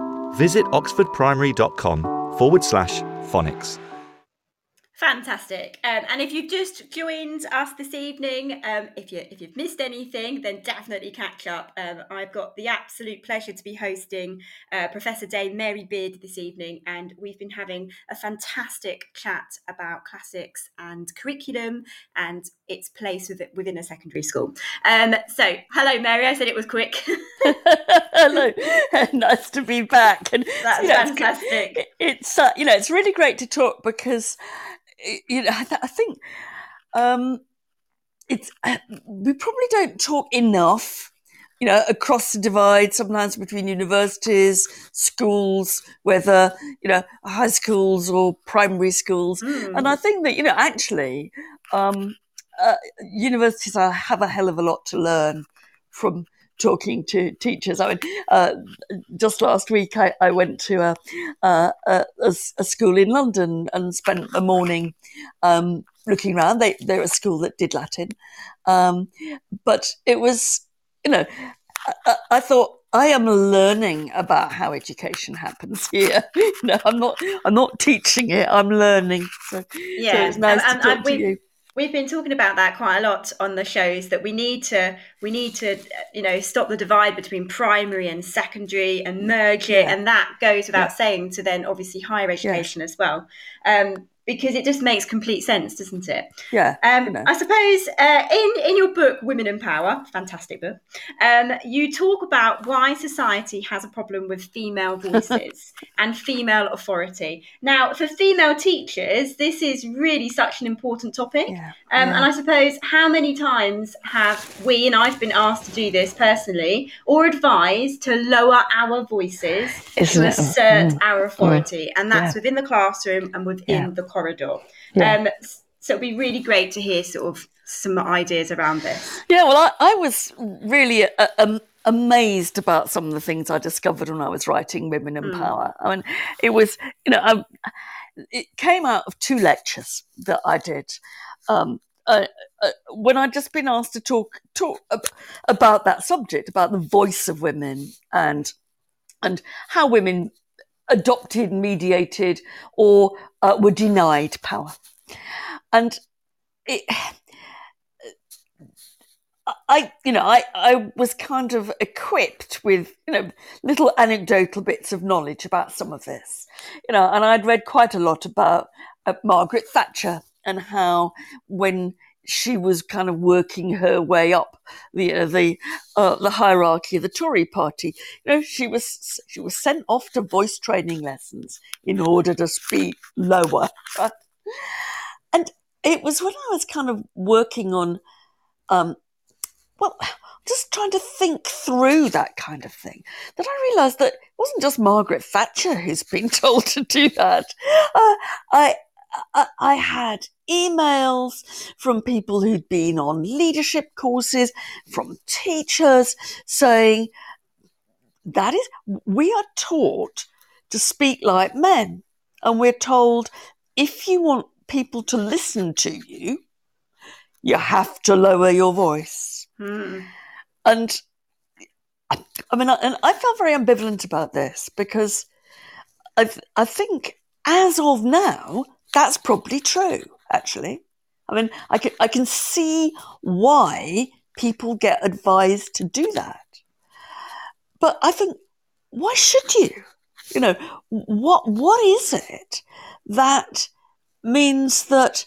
visit oxfordprimary.com forward slash phonics. Fantastic. Um, and if you've just joined us this evening, um, if you if you've missed anything, then definitely catch up. Um, I've got the absolute pleasure to be hosting uh, Professor Dame Mary Beard this evening, and we've been having a fantastic chat about classics and curriculum and its place within, within a secondary school. Um, so, hello, Mary. I said it was quick. <laughs> hello, <laughs> nice to be back. And that's <laughs> you know, fantastic. It's, uh, you know it's really great to talk because you know, I, th- I think um, it's uh, we probably don't talk enough, you know, across the divide. Sometimes between universities, schools, whether you know high schools or primary schools, mm. and I think that you know actually um, uh, universities have a hell of a lot to learn from talking to teachers. I mean, uh, just last week I, I went to a, a, a, a, school in London and spent a morning um, looking around. They, they're a school that did Latin. Um, but it was, you know, I, I, thought, I am learning about how education happens here. <laughs> you know, I'm not. I'm not teaching it. I'm learning. So, yeah, so it's nice to talk to you we've been talking about that quite a lot on the shows that we need to we need to you know stop the divide between primary and secondary and merge it yeah. and that goes without yeah. saying to then obviously higher education yeah. as well um, because it just makes complete sense, doesn't it? Yeah. Um, you know. I suppose uh, in in your book, Women and Power, fantastic book, um, you talk about why society has a problem with female <laughs> voices and female authority. Now, for female teachers, this is really such an important topic. Yeah. Um, yeah. And I suppose how many times have we, and I've been asked to do this personally, or advised to lower our voices Isn't to assert mm. our authority, mm. and that's yeah. within the classroom and within the corridor. Yeah. Um, so it'd be really great to hear sort of some ideas around this. Yeah, well, I, I was really uh, um, amazed about some of the things I discovered when I was writing Women in mm. Power. I mean, it was, you know, I, it came out of two lectures that I did. Um, uh, uh, when I'd just been asked to talk talk about that subject, about the voice of women and and how women adopted, mediated, or uh, were denied power, and it, I, you know, I, I was kind of equipped with, you know, little anecdotal bits of knowledge about some of this, you know, and I'd read quite a lot about uh, Margaret Thatcher and how when she was kind of working her way up the uh, the uh, the hierarchy of the Tory party. You know, she was she was sent off to voice training lessons in order to speak lower. <laughs> And it was when I was kind of working on um, well, just trying to think through that kind of thing, that I realised that it wasn't just Margaret Thatcher who's been <laughs> told to do that. Uh, I, I, had emails from people who'd been on leadership courses, from teachers saying that is, we are taught to speak like men. And we're told if you want people to listen to you, you have to lower your voice. Mm. And I, I mean, I, and I felt very ambivalent about this because I, I think as of now, that's probably true, actually. I mean, I can, I can see why people get advised to do that. But I think, why should you? You know, what, what is it that means that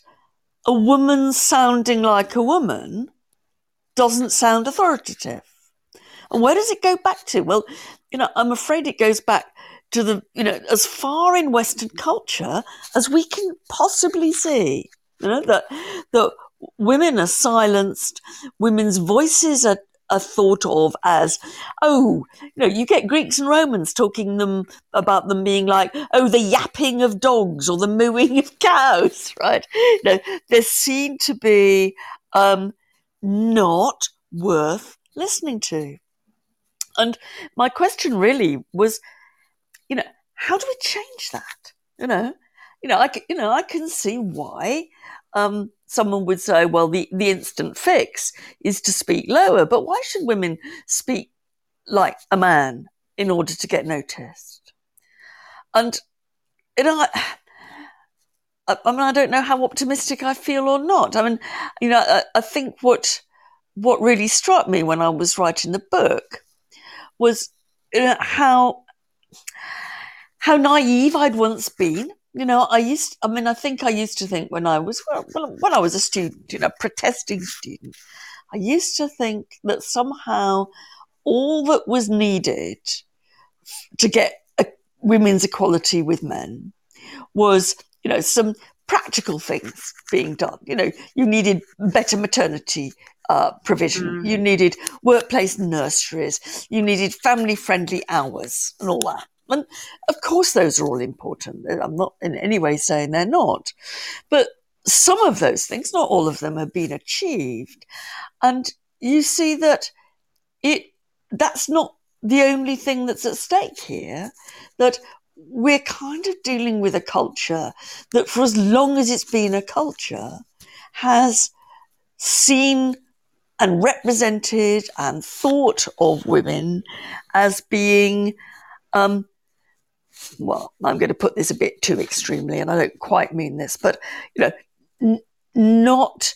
a woman sounding like a woman doesn't sound authoritative. And where does it go back to? Well, you know, I'm afraid it goes back to the, you know, as far in Western culture as we can possibly see. You know, that, that women are silenced, women's voices are, are thought of as, oh, you know, you get Greeks and Romans talking them about them being like, oh, the yapping of dogs or the mooing of cows, <laughs> right? You know, they're seen to be um, not worth listening to. And my question really was, you know, how do we change that? You know, you know, I you know I can see why um, someone would say, well, the the instant fix is to speak lower, but why should women speak like a man in order to get noticed? And you know. I, I, mean, I don't know how optimistic I feel or not. I mean, you know, I, I think what what really struck me when I was writing the book was uh, how how naive I'd once been. You know, I used. I mean, I think I used to think when I was well, when I was a student, you know, protesting student, I used to think that somehow all that was needed to get a, women's equality with men was you know, some practical things being done. You know, you needed better maternity uh, provision, mm. you needed workplace nurseries, you needed family friendly hours and all that. And of course, those are all important. I'm not in any way saying they're not. But some of those things, not all of them, have been achieved. And you see that it that's not the only thing that's at stake here, that we're kind of dealing with a culture that, for as long as it's been a culture, has seen and represented and thought of women as being, um, well, I'm going to put this a bit too extremely, and I don't quite mean this, but you know, n- not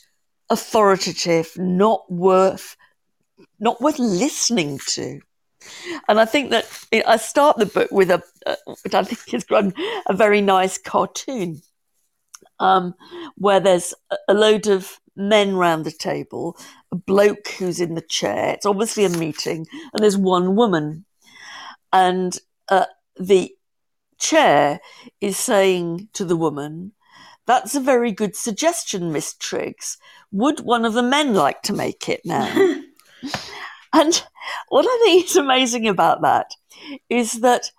authoritative, not worth, not worth listening to. And I think that I start the book with a, which I think is a very nice cartoon, um, where there's a load of men round the table, a bloke who's in the chair. It's obviously a meeting, and there's one woman, and uh, the chair is saying to the woman, "That's a very good suggestion, Miss Triggs. Would one of the men like to make it now?" <laughs> And what I think is amazing about that is that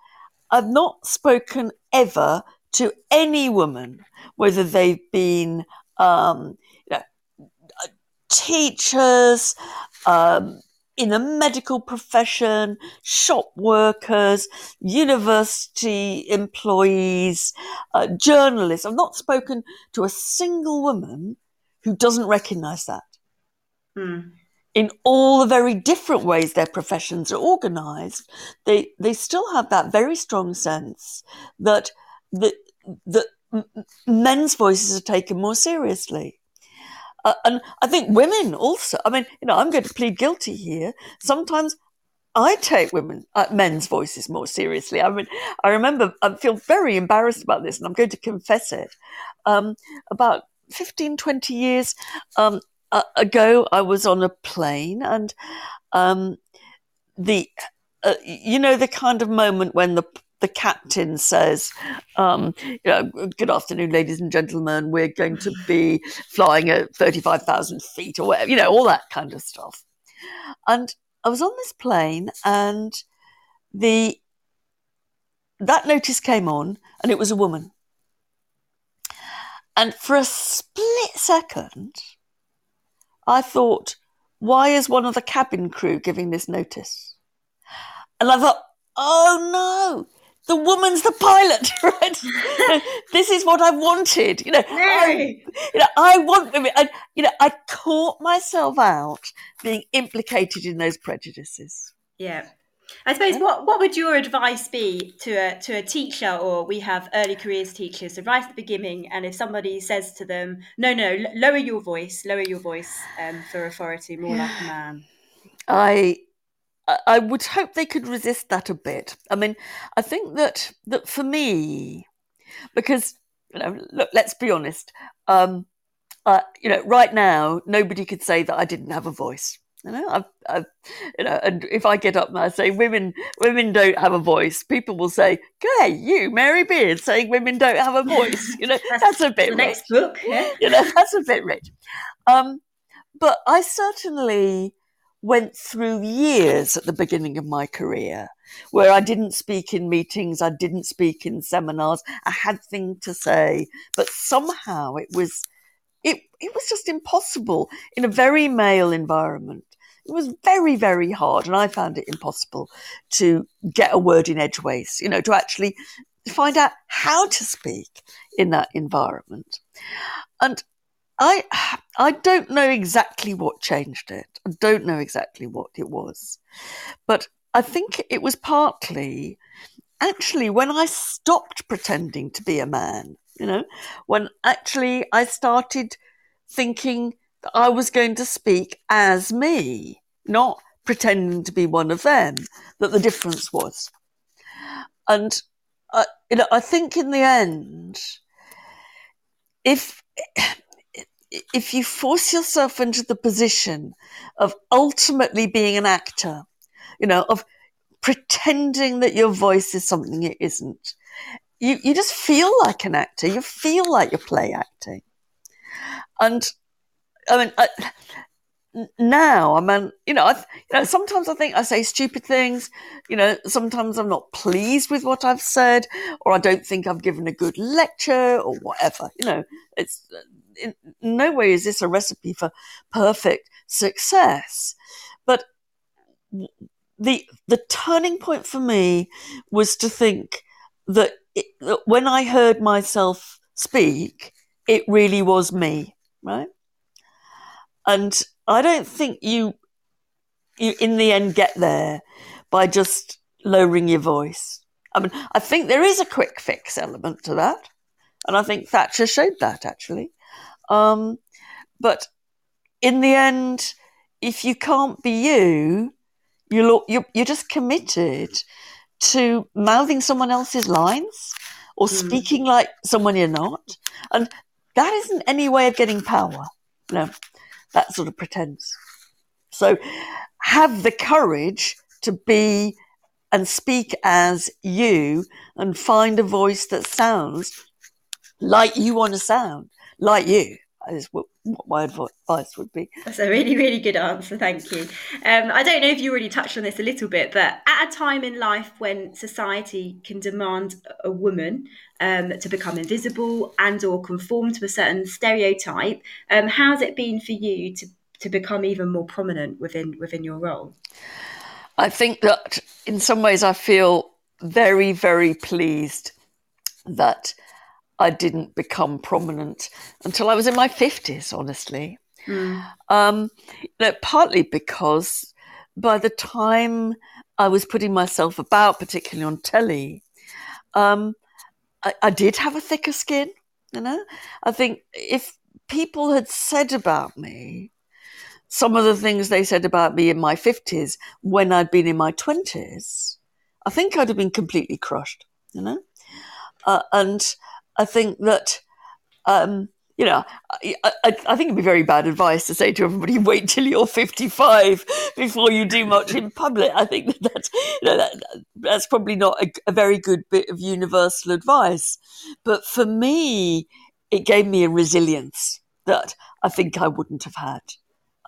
I've not spoken ever to any woman, whether they've been um, you know, teachers, um, in the medical profession, shop workers, university employees, uh, journalists. I've not spoken to a single woman who doesn't recognize that. Mm. In all the very different ways their professions are organized, they, they still have that very strong sense that, that, that men's voices are taken more seriously. Uh, and I think women also, I mean, you know, I'm going to plead guilty here. Sometimes I take women, uh, men's voices more seriously. I mean, I remember, I feel very embarrassed about this and I'm going to confess it. Um, about 15, 20 years um, ago, I was on a plane and um, the, uh, you know, the kind of moment when the the captain says, um, you know, good afternoon, ladies and gentlemen, we're going to be flying at 35,000 feet or whatever, you know, all that kind of stuff. And I was on this plane and the, that notice came on and it was a woman. And for a split second, I thought, why is one of the cabin crew giving this notice? And I thought, oh no, the woman's the pilot, <laughs> right? <laughs> this is what I wanted. You know, I, you know, I want women. And, you know, I caught myself out being implicated in those prejudices. Yeah. I suppose what, what would your advice be to a to a teacher or we have early careers teachers so right at the beginning and if somebody says to them no no lower your voice lower your voice um, for authority more like a man <sighs> I I would hope they could resist that a bit. I mean, I think that that for me, because you know, look, let's be honest. Um, uh, you know, right now, nobody could say that I didn't have a voice. You know, I've, I've, you know, and if I get up and I say women, women don't have a voice, people will say, "Hey, you, Mary Beard, saying women don't have a voice." You know, <laughs> that's, that's a bit the rich. next book. Yeah? You know, <laughs> that's a bit rich. Um, but I certainly went through years at the beginning of my career where I didn't speak in meetings, I didn't speak in seminars, I had things to say, but somehow it was it it was just impossible in a very male environment. It was very, very hard, and I found it impossible to get a word in edgeways, you know, to actually find out how to speak in that environment. And I I don't know exactly what changed it. I don't know exactly what it was. But I think it was partly actually when I stopped pretending to be a man, you know, when actually I started thinking that I was going to speak as me, not pretending to be one of them, that the difference was. And I, you know, I think in the end, if if you force yourself into the position of ultimately being an actor, you know, of pretending that your voice is something it isn't, you, you just feel like an actor. You feel like you're play acting. And I mean, I, now I mean, you know, I, you know, sometimes I think I say stupid things. You know, sometimes I'm not pleased with what I've said, or I don't think I've given a good lecture, or whatever. You know, it's uh, in no way is this a recipe for perfect success. But the the turning point for me was to think that, it, that when I heard myself speak, it really was me, right? And I don't think you you in the end get there by just lowering your voice. I mean, I think there is a quick fix element to that. And I think Thatcher showed that actually. Um, but in the end, if you can't be you, you're, you're, you're just committed to mouthing someone else's lines or mm. speaking like someone you're not. And that isn't any way of getting power. No, that sort of pretense. So have the courage to be and speak as you and find a voice that sounds like you want to sound like you is what, what my advice would be. That's a really, really good answer. Thank you. Um, I don't know if you already touched on this a little bit, but at a time in life when society can demand a woman um, to become invisible and or conform to a certain stereotype, um, how's it been for you to to become even more prominent within within your role? I think that in some ways I feel very, very pleased that I didn't become prominent until I was in my 50s, honestly. Mm. Um, you know, partly because by the time I was putting myself about, particularly on telly, um, I, I did have a thicker skin. You know, I think if people had said about me some of the things they said about me in my 50s when I'd been in my 20s, I think I'd have been completely crushed, you know? Uh, and I think that, um, you know, I, I, I, think it'd be very bad advice to say to everybody, <laughs> wait till you're 55 before you do much in public. I think that that's, you know, that, that's probably not a, a very good bit of universal advice. But for me, it gave me a resilience that I think I wouldn't have had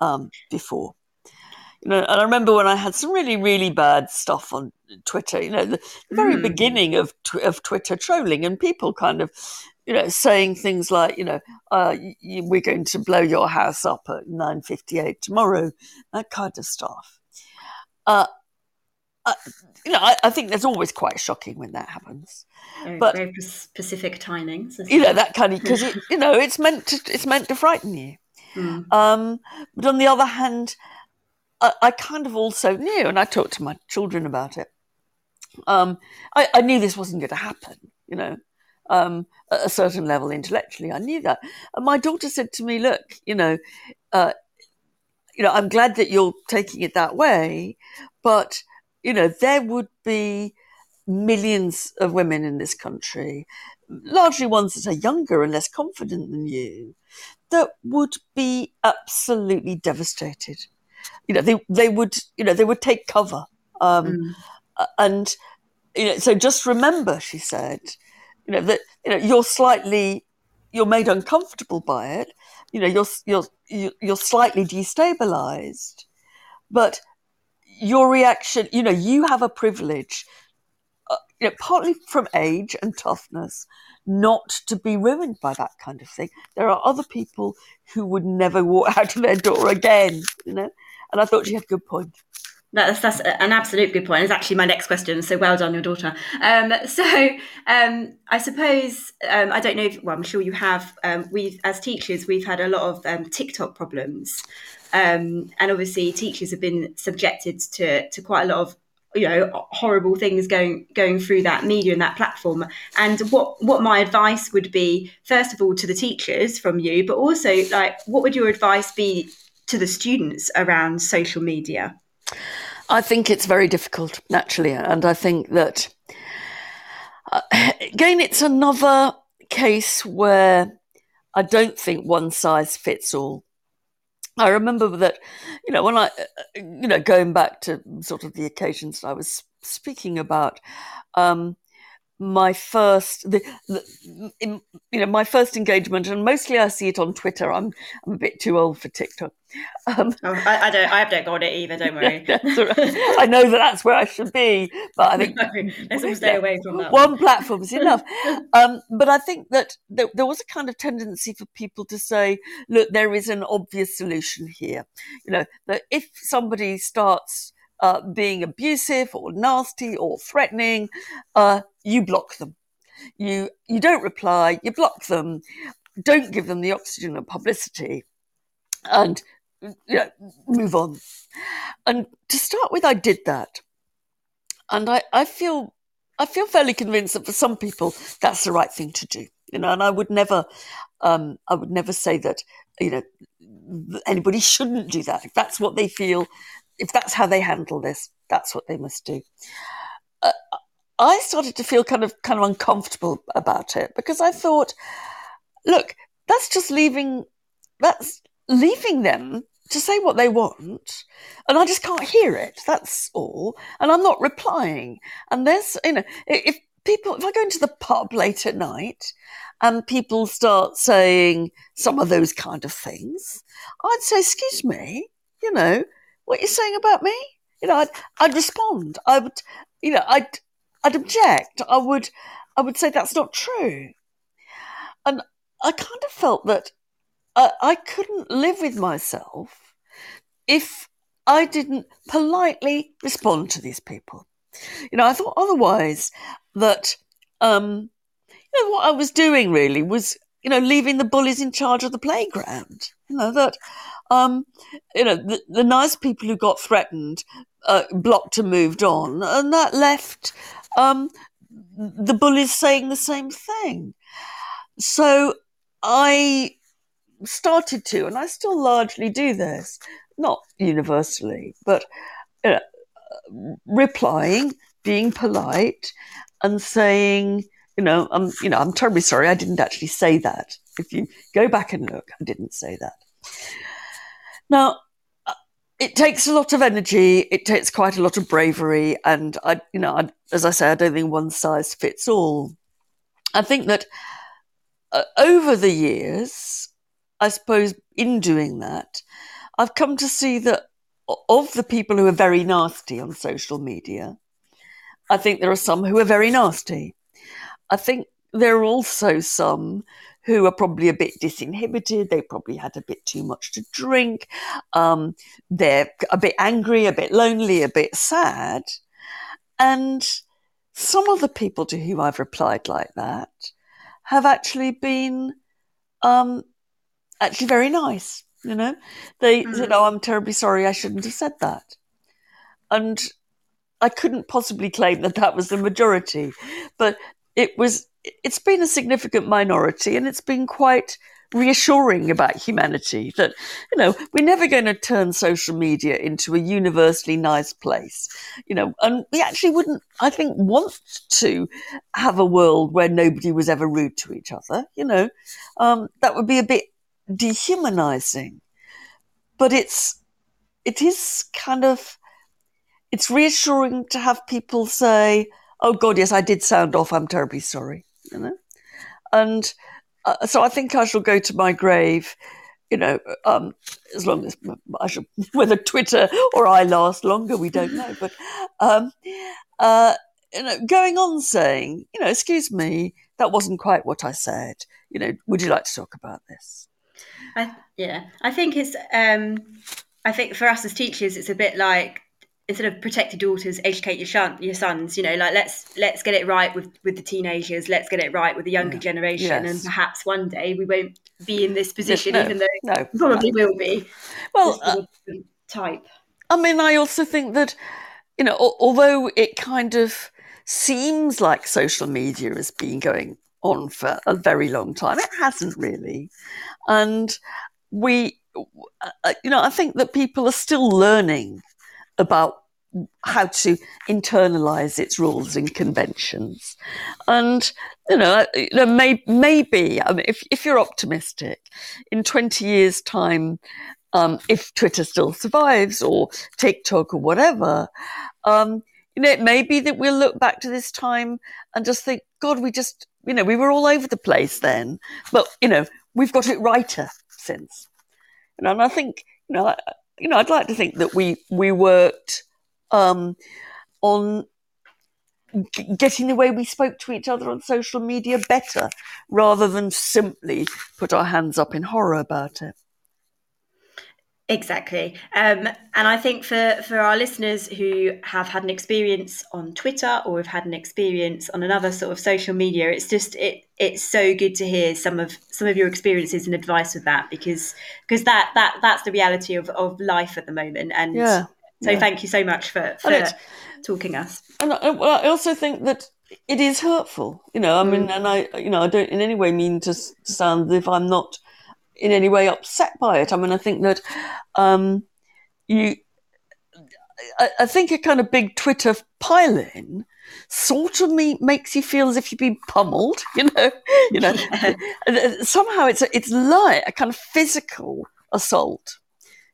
um, before. You know, and I remember when I had some really, really bad stuff on Twitter. You know, the, the very mm. beginning of of Twitter trolling, and people kind of, you know, saying things like, you know, uh, you, we're going to blow your house up at nine fifty eight tomorrow, that kind of stuff. Uh, uh, you know, I, I, think that's always quite shocking when that happens. Very, but very specific timings. You know that kind of because you know it's meant to it's meant to frighten you. <laughs> Mm. Um, but on the other hand, I, I, kind of also knew, and I talked to my children about it. Um, I, I, knew this wasn't going to happen, you know, um, at a certain level intellectually. I knew that. And my daughter said to me, "Look, you know, uh, you know, I'm glad that you're taking it that way, but you know, there would be." millions of women in this country, largely ones that are younger and less confident than you, that would be absolutely devastated. You know, they they would you know they would take cover, um, mm. And you know. So just remember, she said, you know that you know you're slightly you're made uncomfortable by it. You know, you're you're you're slightly destabilized, but your reaction, you know, you have a privilege, uh, you know, partly from age and toughness, not to be ruined by that kind of thing. There are other people who would never walk <laughs> out of their door again, you know. And I thought she had a good point. That's that's an absolute good point. It's actually my next question. So well done, your daughter. Um, <laughs> so um, I suppose um, I don't know. If, well, I'm sure you have. Um, we've as teachers, we've had a lot of um, TikTok problems, um, and obviously teachers have been subjected to to quite a lot of you know horrible things going going through that media and that platform and what what my advice would be first of all to the teachers from you but also like what would your advice be to the students around social media i think it's very difficult naturally and i think that uh, again it's another case where i don't think one size fits all. I remember that, you know, when I, uh, you know, going back to sort of the occasions I was speaking about, um, my first the, the in, you know my first engagement and mostly i see it on twitter. I'm i'm a bit too old for tiktok. Um, oh, I, I, don't i haven't got it either don't worry. <laughs> Right. i know that that's where i should be but i think <laughs> let's all stay away from that one, one platform is enough. <laughs> Um, but i think that there, there was a kind of tendency for people to say look there is an obvious solution here. You know that if somebody starts uh, being abusive or nasty or threatening, uh, you block them. You you don't reply. You block them. Don't give them the oxygen of publicity, and you know, move on. And to start with, I did that, and I, I feel I feel fairly convinced that for some people that's the right thing to do. You know, and I would never um, I would never say that you know anybody shouldn't do that. If that's what they feel if that's how they handle this, that's what they must do. Uh, I started to feel kind of kind of uncomfortable about it because I thought, look, that's just leaving that's leaving them to say what they want, and I just can't hear it. That's all, and I'm not replying. And there's you know if people if I go into the pub late at night and people start saying some of those kind of things, I'd say, excuse me, you know, what you're saying about me? You know, I'd, I'd respond. I would, you know, I'd, I'd object. I would, I would say that's not true. And I kind of felt that I, I couldn't live with myself if I didn't politely respond to these people. You know, I thought otherwise that um, you know what I was doing really was you know leaving the bullies in charge of the playground. You know that um, you know the, the nice people who got threatened uh, blocked and moved on, and that left um, the bullies saying the same thing. So I started to, and I still largely do this, not universally, but you know, replying, being polite, and saying, you know, I'm, you know, I'm terribly sorry, I didn't actually say that. If you go back and look, I didn't say that. Now, uh, it takes a lot of energy. It takes quite a lot of bravery, and I, you know, I, as I say, I don't think one size fits all. I think that uh, over the years, I suppose in doing that, I've come to see that of the people who are very nasty on social media, I think there are some who are very nasty. I think there are also some who are probably a bit disinhibited. They probably had a bit too much to drink. Um, they're a bit angry, a bit lonely, a bit sad. And some of the people to whom I've replied like that have actually been um, actually very nice. You know, they mm-hmm. said, "Oh, I'm terribly sorry. I shouldn't have said that," and I couldn't possibly claim that that was the majority, but it was. It's been a significant minority, and it's been quite reassuring about humanity that, you know, we're never going to turn social media into a universally nice place, you know, and we actually wouldn't, I think, want to have a world where nobody was ever rude to each other, you know, um, that would be a bit dehumanizing. But it's, it is kind of, it's reassuring to have people say, oh God, yes, I did sound off. I'm terribly sorry, you know, and, uh, so I think I shall go to my grave, you know, um, as long as I shall, <laughs> whether Twitter or I last longer, we don't know. But, um, uh, you know, going on saying, you know, excuse me, that wasn't quite what I said. You know, would you like to talk about this? I, yeah, I think it's. Um, I think for us as teachers, it's a bit like instead of protect your daughters, educate your, your sons. You know, like let's let's get it right with with the teenagers. Let's get it right with the younger yeah. generation, yes. and perhaps one day we won't be in this position, no, even though no, probably no. will be. Well, uh, type. I mean, I also think that you know, although it kind of seems like social media has been going on for a very long time, it hasn't really, and we. Uh, you know, I think that people are still learning about how to internalize its rules and conventions. And, you know, you know may, maybe, I mean, if, if you're optimistic, in 20 years' time, um, if Twitter still survives or TikTok or whatever, um, you know, it may be that we'll look back to this time and just think, God, we just, you know, we were all over the place then, but, you know, we've got it righter since. And I think, you know, you know, I'd like to think that we we worked um, on g- getting the way we spoke to each other on social media better, rather than simply put our hands up in horror about it. Exactly. Um, and I think for, for our listeners who have had an experience on Twitter or have had an experience on another sort of social media, it's just it it's so good to hear some of some of your experiences and advice with that because because that that that's the reality of, of life at the moment. And yeah, so yeah. thank you so much for, for talking us. And I, well, I also think that it is hurtful, you know. I mean, mm. and I, you know, I don't in any way mean to, sound as if I'm not in any way upset by it. I mean, I think that um, you, I, I, think a kind of big Twitter pile-in sort of me makes you feel as if you've been pummeled. <laughs> You know, you know. <laughs> Somehow it's a, it's like a kind of physical assault.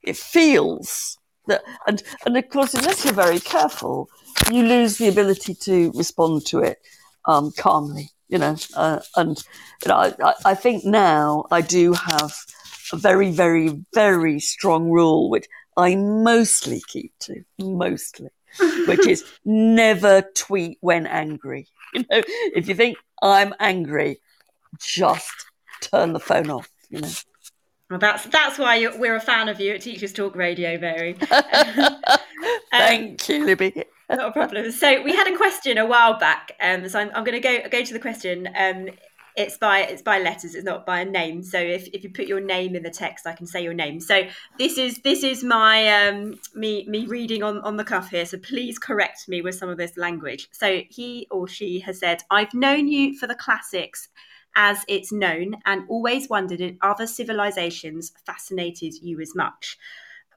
It feels that, and and of course, unless you're very careful, you lose the ability to respond to it um, calmly you know, uh, and you know, I, I think now I do have a very, very, very strong rule, which I mostly keep to, mostly, which is <laughs> never tweet when angry. <laughs> You know, if you think I'm angry, just turn the phone off, you know. Well, that's that's why we're a fan of you at Teachers Talk Radio, Mary. <laughs> Thank um, you, Libby. Not a problem. So we had a question a while back. Um, so I'm, I'm going to go go to the question. Um, it's by it's by letters. It's not by a name. So if, if you put your name in the text, I can say your name. So this is this is my um, me me reading on on the cuff here. So please correct me with some of this language. So he or she has said, "I've known you for the classics." As it's known and always wondered if other civilizations fascinated you as much.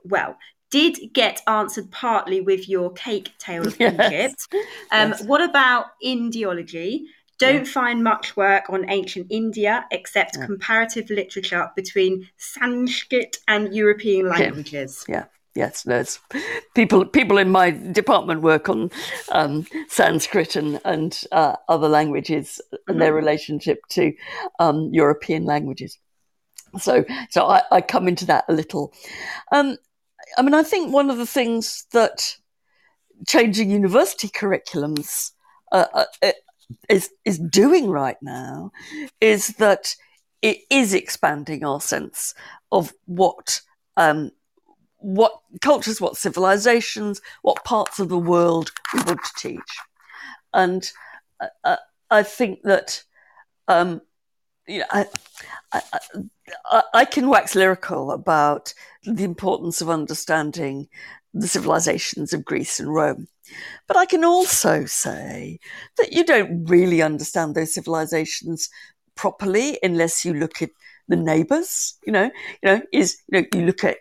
Well, did get answered partly with your cake tale of <laughs> yes. Egypt. Um, yes. What about Indology? Don't yeah. find much work on ancient India except yeah. comparative literature between Sanskrit and European languages. Yeah. yeah. Yes, there's people. People in my department work on um, Sanskrit and and uh, other languages and mm-hmm. their relationship to um, European languages. So, so I, I, come into that a little. Um, I mean, I think one of the things that changing university curriculums uh, uh, is is doing right now is that it is expanding our sense of what um, what cultures, what civilizations, what parts of the world we want to teach. And uh, uh, I think that, um, you know, I, I, I, can wax lyrical about the importance of understanding the civilizations of Greece and Rome. But I can also say that you don't really understand those civilizations properly unless you look at the neighbors. You know, you know, is you know, you look at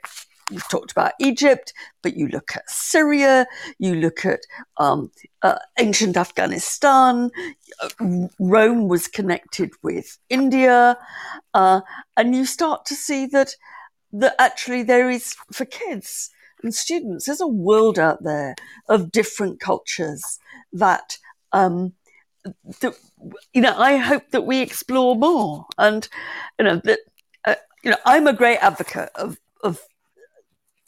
You've talked about Egypt, but you look at Syria, you look at um, uh, ancient Afghanistan. Rome was connected with India, uh, and you start to see that that actually there is for kids and students. There's a world out there of different cultures that. Um, that, you know, I hope that we explore more, and you know that uh, you know I'm a great advocate of of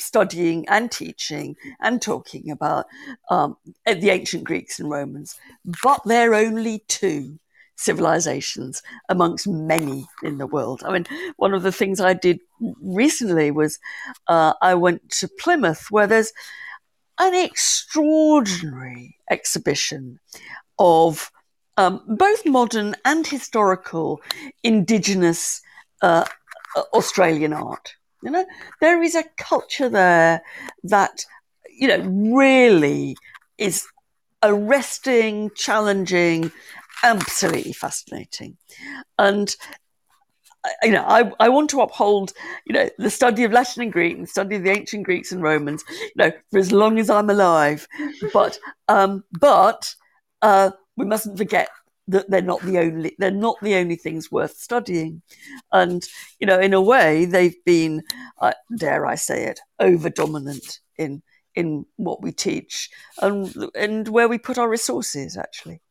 studying and teaching and talking about um, the ancient Greeks and Romans, but they're only two civilizations amongst many in the world. I mean, one of the things I did recently was uh, I went to Plymouth, where there's an extraordinary exhibition of um, both modern and historical indigenous uh, Australian art. You know, there is a culture there that, you know, really is arresting, challenging, absolutely fascinating. And you know, I, I want to uphold, you know, the study of Latin and Greek and study of the ancient Greeks and Romans, you know, for as long as I'm alive. But, um, but, uh, we mustn't forget that they're not the only they're not the only things worth studying. And you know in a way they've been uh, dare i say it over dominant in in what we teach and and where we put our resources actually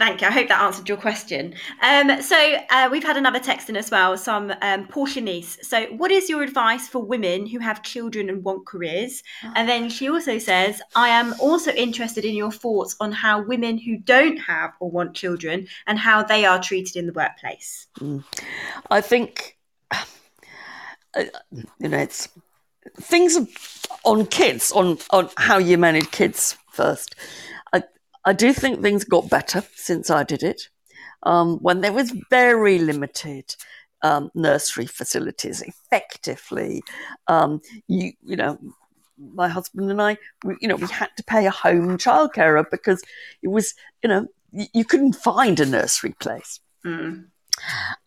Thank you. I hope that answered your question. Um, so uh, we've had another text in as well, some um, Portuguese. So, what is your advice for women who have children and want careers? And then she also says, I am also interested in your thoughts on how women who don't have or want children and how they are treated in the workplace. Mm. I think, uh, you know, it's things on kids, on on how you manage kids first. I do think things got better since I did it. Um, when there was very limited um, nursery facilities, effectively, um, you you know, my husband and I, we, you know, we had to pay a home childcarer because it was, you know, you, you couldn't find a nursery place. Mm.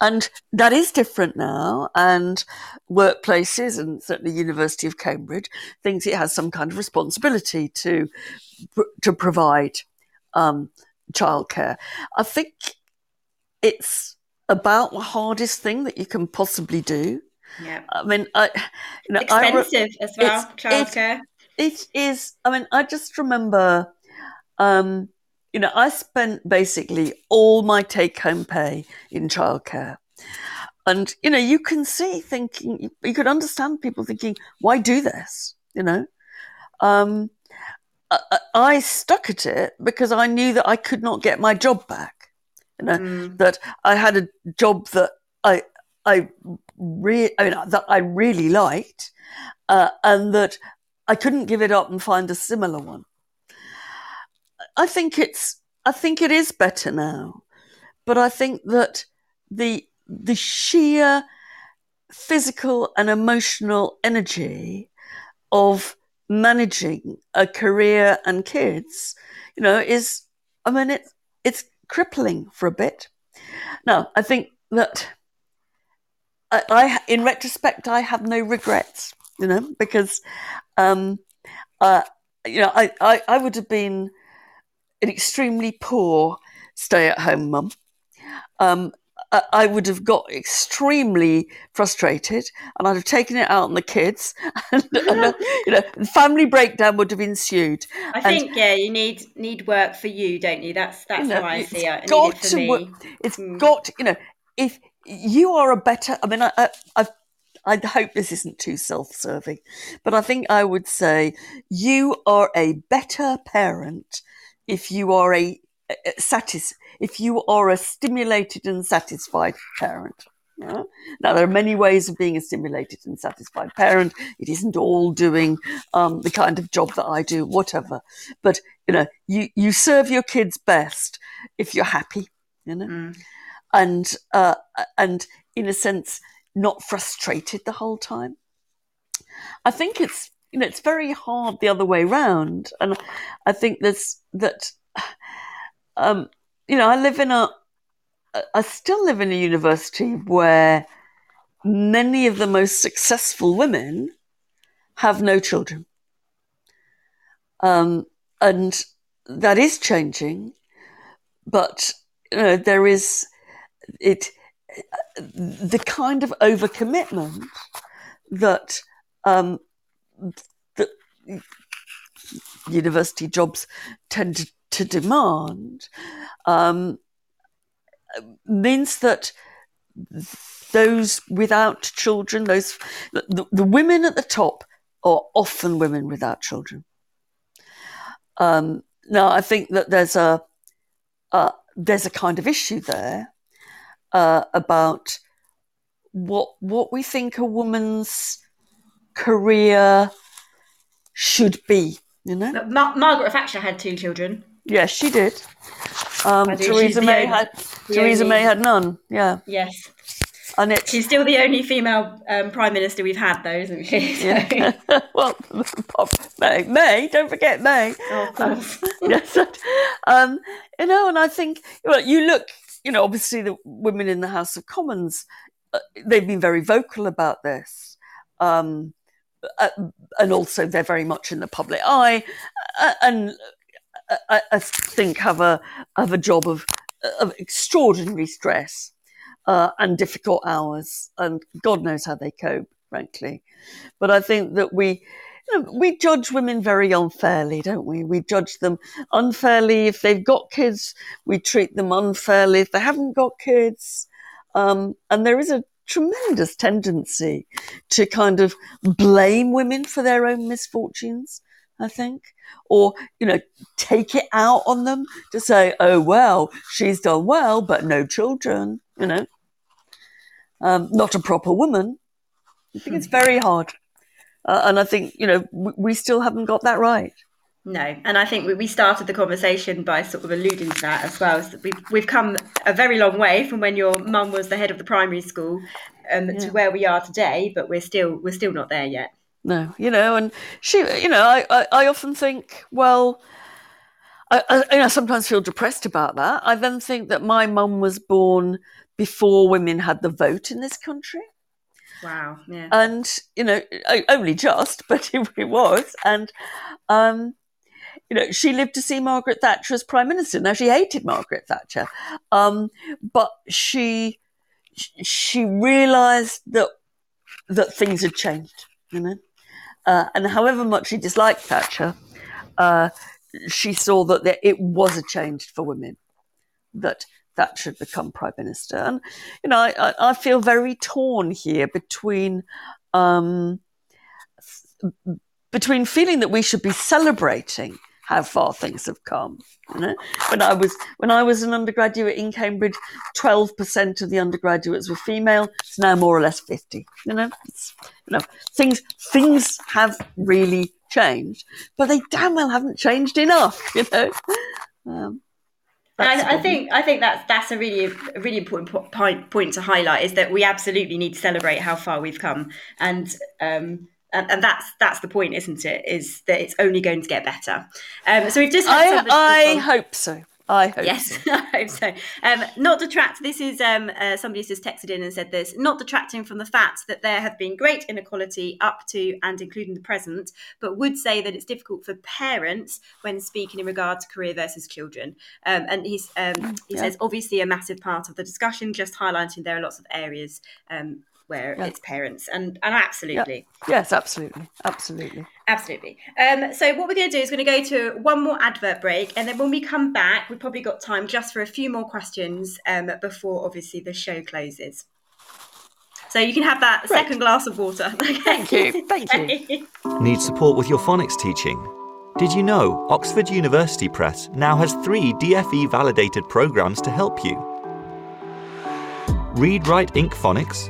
And that is different now. And workplaces, and certainly University of Cambridge, thinks it has some kind of responsibility to to provide um, childcare. I think it's about the hardest thing that you can possibly do. Yeah. I mean, I, you know, expensive I, as well. Childcare. It, it is. I mean, I just remember, um, you know, I spent basically all my take-home pay in childcare. And, you know, you can see thinking, you could understand people thinking, why do this? You know? Um, I, stuck at it because I knew that I could not get my job back. You know, mm. that I had a job that I I re- I mean, that I really liked, uh, and that I couldn't give it up and find a similar one. I think it's I think it is better now, but I think that the the sheer physical and emotional energy of managing a career and kids, you know, is I mean it's it's crippling for a bit. Now, I think that I, I in retrospect I have no regrets, you know, because um uh you know I, I, I would have been an extremely poor stay at home mum. Um, I would have got extremely frustrated and I'd have taken it out on the kids <laughs> and, and <laughs> you know family breakdown would have ensued. I think yeah you need need work for you don't you that's that's you know, how I see it. Got to me. work, it's mm. got you know if you are a better I mean I, I I've I hope this isn't too self serving, but I think I would say you are a better parent if you are a satis- if you are a stimulated and satisfied parent. Yeah? Now, there are many ways of being a stimulated and satisfied parent. It isn't all doing um, the kind of job that I do, whatever. But you know, you you serve your kids best if you're happy, you know, mm. and uh, and in a sense, not frustrated the whole time. I think it's you know, it's very hard the other way round. And I think there's that, um, you know, I live in a, I still live in a university where many of the most successful women have no children. Um, and that is changing, but you know, there is it the kind of overcommitment that um, that university jobs tend to, to demand um, means that those without children, those the, the, women at the top are often women without children. Um, now, I think that there's a uh, there's a kind of issue there uh, about what what we think a woman's career should be. You know, Mar- Margaret Thatcher had two children. Yes, she did. Um, Theresa May only, had Theresa only, May had none. Yeah. Yes. And it, she's still the only female um, prime minister we've had, though, isn't she? <laughs> So. Yeah. <laughs> well, May, May, don't forget May. Oh, of course. <laughs> yes. Um, you know, and I think well, you look. You know, obviously the women in the House of Commons, uh, they've been very vocal about this. Um, uh, and also they're very much in the public eye, uh, and I, I, think have a have a job of of extraordinary stress uh, and difficult hours, and God knows how they cope, frankly. But I think that we. You know, we judge women very unfairly, don't we? We judge them unfairly if they've got kids. We treat them unfairly if they haven't got kids. Um, and there is a tremendous tendency to kind of blame women for their own misfortunes, I think, or, you know, take it out on them to say, oh, well, she's done well, but no children, you know, um, not a proper woman. I think it's very hard. Uh, and I think, you know, we still haven't got that right. No, and I think we started the conversation by sort of alluding to that as well. So we've we've come a very long way from when your mum was the head of the primary school, um, yeah. to where we are today. But we're still we're still not there yet. No, you know, and she, you know, I I, I often think, well, I, I, you know, sometimes feel depressed about that. I then think that my mum was born before women had the vote in this country. Wow. Yeah. And you know, only just, <laughs> but it, it was, and um, you know, she lived to see Margaret Thatcher as prime minister. Now she hated Margaret Thatcher, um, but she she realised that that things had changed. You know, uh, and however much she disliked Thatcher, uh, she saw that there, it was a change for women that Thatcher should become prime minister. And you know, I, I feel very torn here between. Um, between feeling that we should be celebrating how far things have come. You know, when I was when I was an undergraduate in Cambridge, twelve percent of the undergraduates were female. It's now more or less fifty. You know, you know, things things have really changed, but they damn well haven't changed enough. <laughs> You know. Um, I, I, think I think that's that's a really a really important point point to highlight is that we absolutely need to celebrate how far we've come, and um, and, and that's that's the point, isn't it? Is that it's only going to get better. Um, so we've just I, I hope so. I hope. Yes, so. <laughs> I hope so. Um, not detract. This is um, uh, somebody's just texted in and said this. Not detracting from the fact that there have been great inequality up to and including the present, but would say that it's difficult for parents when speaking in regard to career versus children. Um, and he's um, he yeah. says obviously a massive part of the discussion, just highlighting there are lots of areas um, where yeah. it's parents and and absolutely yeah. yes absolutely absolutely absolutely um, so what we're going to do is we're going to go to one more advert break and then when we come back we've probably got time just for a few more questions um, before obviously the show closes so you can have that Great. second glass of water <laughs> okay. thank you thank you need support with your phonics teaching did you know Oxford University Press now has three DFE validated programs to help you? Read Write Inc Phonics,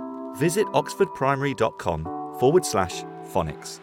visit oxfordprimary.com forward slash phonics.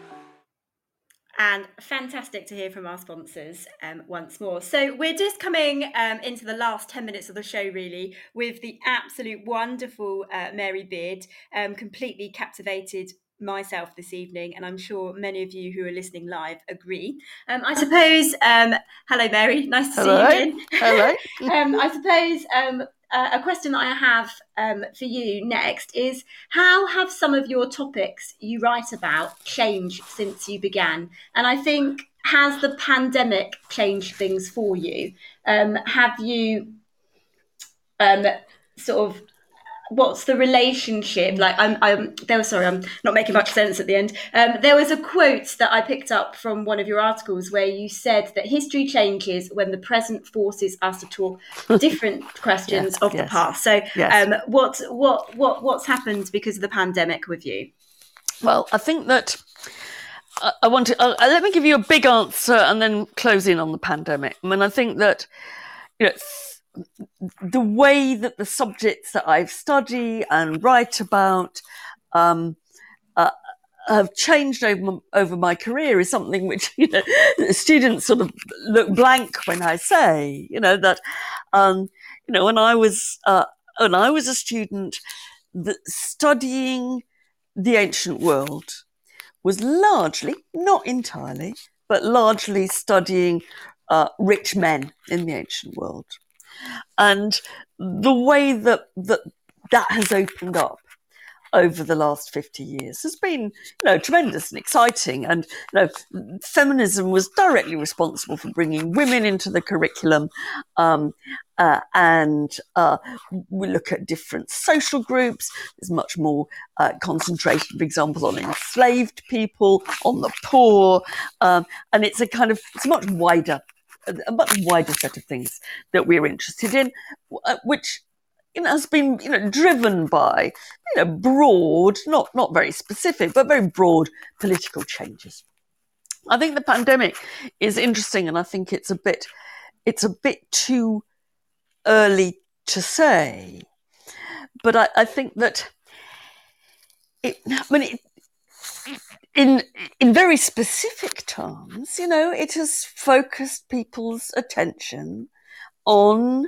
And fantastic to hear from our sponsors um, once more. So, we're just coming um, into the last 10 minutes of the show, really, with the absolute wonderful uh, Mary Beard, um, completely captivated myself this evening, and I'm sure many of you who are listening live agree. Um, I suppose, um, hello, Mary, nice to hello. see you again. Hello. <laughs> um, I suppose um, uh, a question that I have um, for you next is how have some of your topics you write about changed since you began? And I think, has the pandemic changed things for you? Um, have you um, sort of what's the relationship like i'm i'm there was sorry i'm not making much sense at the end um, there was a quote that i picked up from one of your articles where you said that history changes when the present forces us to talk <laughs> different questions yes, of yes. the past so yes. um, what what what what's happened because of the pandemic with you well i think that uh, I want to uh, let me give you a big answer and then close in on the pandemic. I mean, I think that you know the way that the subjects that I study and write about um, uh, have changed over over my career is something which <laughs> you know students sort of look blank when I say you know that um, you know when I was uh, when I was a student the, studying the ancient world was largely not entirely but largely studying uh, rich men in the ancient world and the way that that, that has opened up over the last 50 years has been you know tremendous and exciting. And you know feminism was directly responsible for bringing women into the curriculum um, uh, and uh, we look at different social groups. There's much more uh, concentration for example on enslaved people on the poor um, and it's a kind of it's a much wider a much wider set of things that we're interested in, uh, which you know, has been you know driven by you know broad, not not very specific, but very broad political changes. I think the pandemic is interesting, and I think it's a bit it's a bit too early to say, but I, I think that it. I mean, it, in in very specific terms, you know, it has focused people's attention on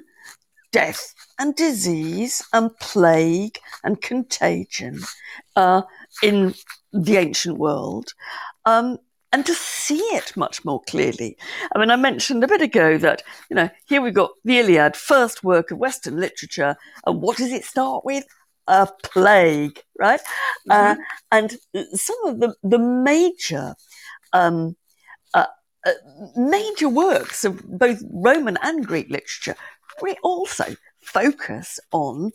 death and disease and plague and contagion uh, in the ancient world. Um, and to see it much more clearly. I mean, I mentioned a bit ago that, you know, here we've got the Iliad, first work of Western literature, and what does it start with? A plague, right? Uh, mm-hmm. Uh, and some of the, the major um, uh, uh, major works of both Roman and Greek literature we also focus on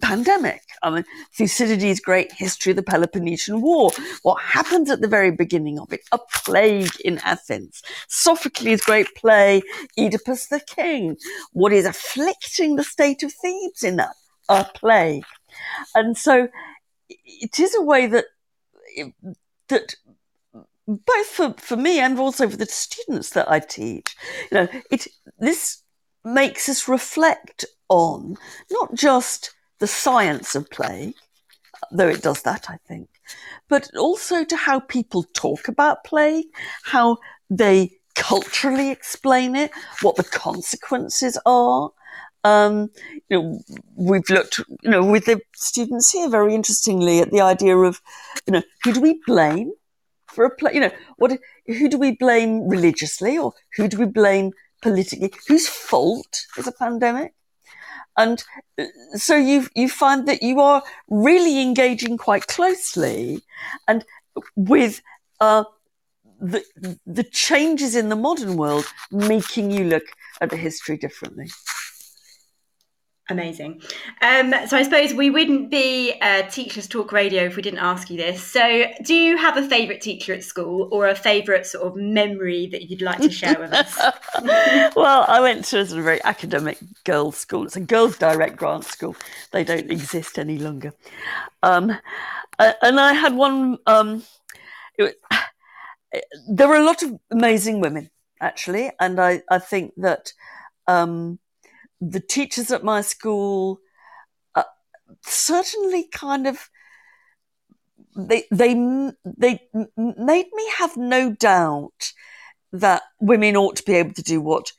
pandemic. I mean, Thucydides' great history of the Peloponnesian War. What happens at the very beginning of it? A plague in Athens. Sophocles' great play, Oedipus the King. What is afflicting the state of Thebes in that? A plague. And so it is a way that, that both for, for me and also for the students that I teach, you know, it, this makes us reflect on not just the science of play, though it does that, I think, but also to how people talk about play, how they culturally explain it, what the consequences are. Um, you know, we've looked, you know, with the students here very interestingly at the idea of, you know, who do we blame for a play? You know, what, who do we blame religiously or who do we blame politically? Whose fault is a pandemic? And uh, so you you find that you are really engaging quite closely and with uh, the the changes in the modern world making you look at the history differently. Amazing. Um, so I suppose we wouldn't be uh, Teachers Talk Radio if we didn't ask you this. So, do you have a favourite teacher at school or a favourite sort of memory that you'd like to share with us? <laughs> well, I went to a sort of very academic girls' school. It's a girls' direct grant school. They don't exist any longer. Um, and I had one. Um, was, <sighs> there were a lot of amazing women actually, and I, I think that. Um, the teachers at my school uh, certainly kind of they they they made me have no doubt that women ought to be able to do what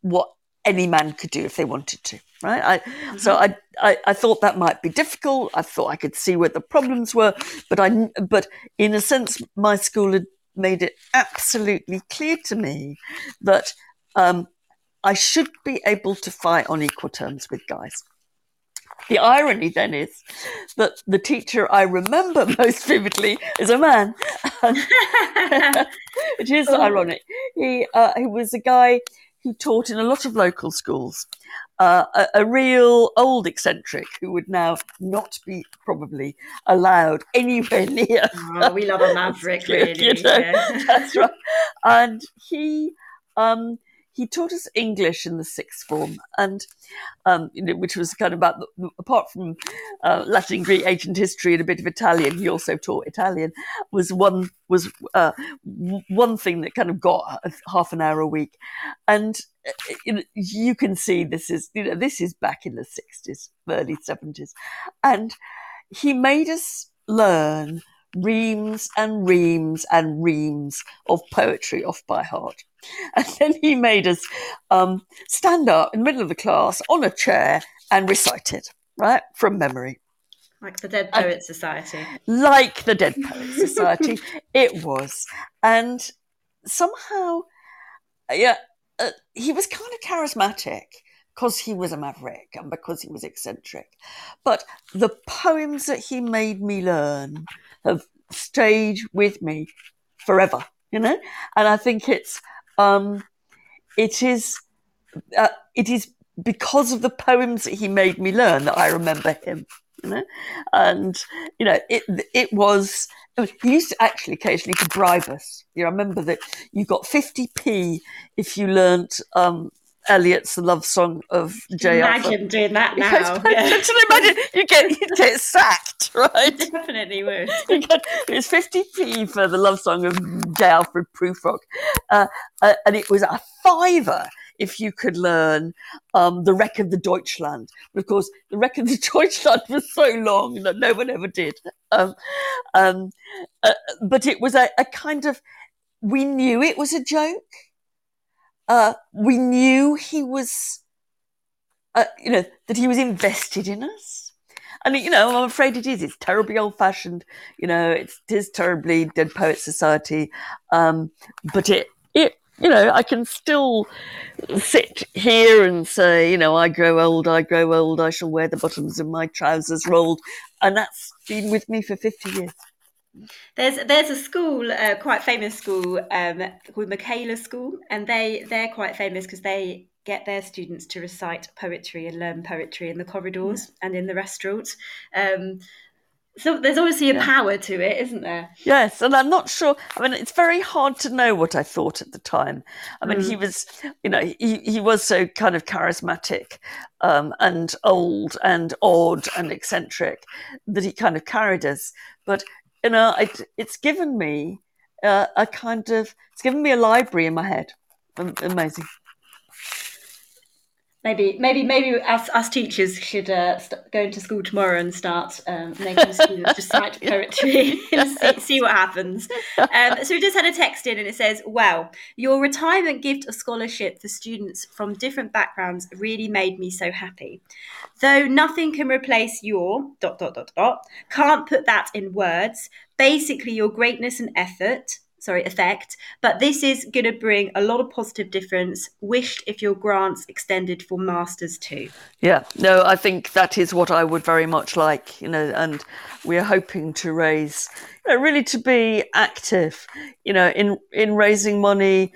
what any man could do if they wanted to right I, mm-hmm. so I, I i thought that might be difficult i thought i could see where the problems were but i but in a sense my school had made it absolutely clear to me that um, I should be able to fight on equal terms with guys. The irony then is that the teacher I remember <laughs> most vividly is a man. <laughs> it is oh. ironic. He, uh, he was a guy who taught in a lot of local schools. Uh, a, a, real old eccentric who would now not be probably allowed anywhere <laughs> near. Oh, we love a maverick, really. you know, yeah. That's right. And he um, he taught us English in the sixth form, and um, you know, which was kind of about apart from uh, Latin, Greek, ancient history, and a bit of Italian. He also taught Italian. Was one was uh, one thing that kind of got half an hour a week, and uh, you can see this is you know this is back in the sixties, early seventies, and he made us learn reams and reams and reams of poetry off by heart. <laughs> And then he made us um, stand up in the middle of the class on a chair and recite it, right, from memory. Like the Dead Poets Society. Like the Dead Poets <laughs> Society. it was. And somehow, yeah, uh, he was kind of charismatic because he was a maverick and because he was eccentric. But the poems that he made me learn have stayed with me forever, you know? And I think it's, um, it is, uh, it is because of the poems that he made me learn that I remember him, you know? And, you know, it, it was, he used to actually occasionally to bribe us. You know, I remember that you got 50p if you learnt um, Eliot's The Love Song of J. Alfred, imagine doing that <laughs> now. Yeah. <laughs> imagine you get you get sacked, <laughs> right? Definitely would. it's fifty p for the Love Song of J. Alfred Prufrock, uh, uh, and it was a fiver if you could learn um, the Wreck of the Deutschland. Of course, the Wreck of the Deutschland was so long that no one ever did. Um, um, uh, but it was a, a kind of we knew it was a joke uh, we knew he was, uh, you know, that he was invested in us. And, you know, I'm afraid it is. It's terribly old fashioned. You know, it's, it is terribly Dead Poet Society. Um, but it, it, you know, I can still sit here and say, you know, I grow old, I grow old, I shall wear the bottoms of my trousers rolled. And that's been with me for 50 years. There's there's a school, uh, quite famous school um, called Michaela School, and they they're quite famous because they get their students to recite poetry and learn poetry in the corridors and in the restaurants. Um, so there's obviously a yeah. power to it, isn't there? Yes, and I'm not sure. I mean, it's very hard to know what I thought at the time. I mean, mm. he was, you know, he, he was so kind of charismatic um, and old and odd and eccentric that he kind of carried us. But you know, it, it's given me uh, a kind of, it's given me a library in my head. Amazing maybe maybe maybe us us teachers should uh, st- go into school tomorrow and start um, making students <laughs> recite poetry and <laughs> see, see, what happens. Um, so we just had a text in and it says, "Well, your retirement gift of scholarship for students from different backgrounds really made me so happy. Though nothing can replace your dot dot dot dot. Can't put that in words. Basically, your greatness and effort." Sorry, effect. But this is going to bring a lot of positive difference. Wished if your grants extended for masters too. Yeah, no, I think that is what I would very much like, you know, and we're hoping to raise, you know, really to be active, you know, in in raising money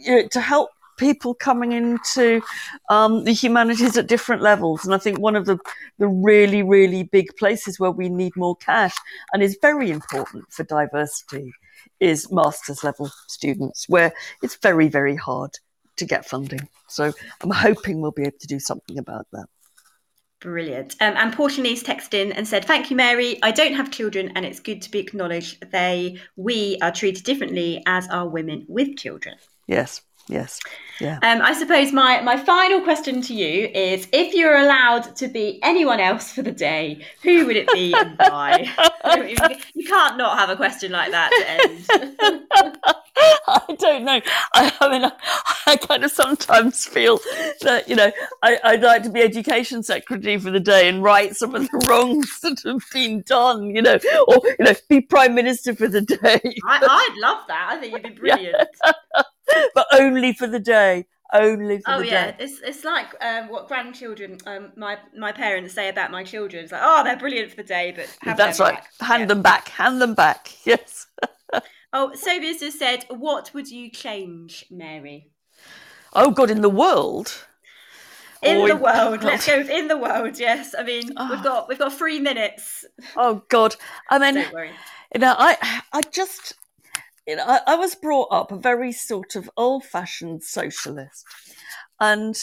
you know, to help people coming into um, the humanities at different levels. And I think one of the, the really, really big places where we need more cash and is very important for diversity is master's level students, where it's very, very hard to get funding. So I'm hoping we'll be able to do something about that. Brilliant. Um, and Portionese texted in and said, "Thank you, Mary. I don't have children, and it's good to be acknowledged. They, we are treated differently as are women with children." Yes, Yes. Yeah. Um, I suppose my, my final question to you is if you're allowed to be anyone else for the day, who would it be and why? <laughs> you can't not have a question like that to end. <laughs> I don't know. I, I mean, I, I, kind of sometimes feel that, you know, I, would like to be education secretary for the day and right some of the wrongs that have been done, you know, or, you know, be prime minister for the day. I, would love that. I think you'd be <laughs> brilliant. Yeah. But only for the day. Only for oh, the yeah. day. It's it's like um, what grandchildren, um, my my parents say about my children. It's like, oh, they're brilliant for the day, but that's right. Back. Hand yeah. them back. Hand them back. <laughs> Yes. oh, Sobia's just said, what would you change, Mary? Oh God, in the world. In oh, the world, let's <laughs> go in the world. Yes, I mean oh. we've got we've got three minutes. Oh God, I mean, you know, I I just you know, I, I was brought up a very sort of old fashioned socialist. And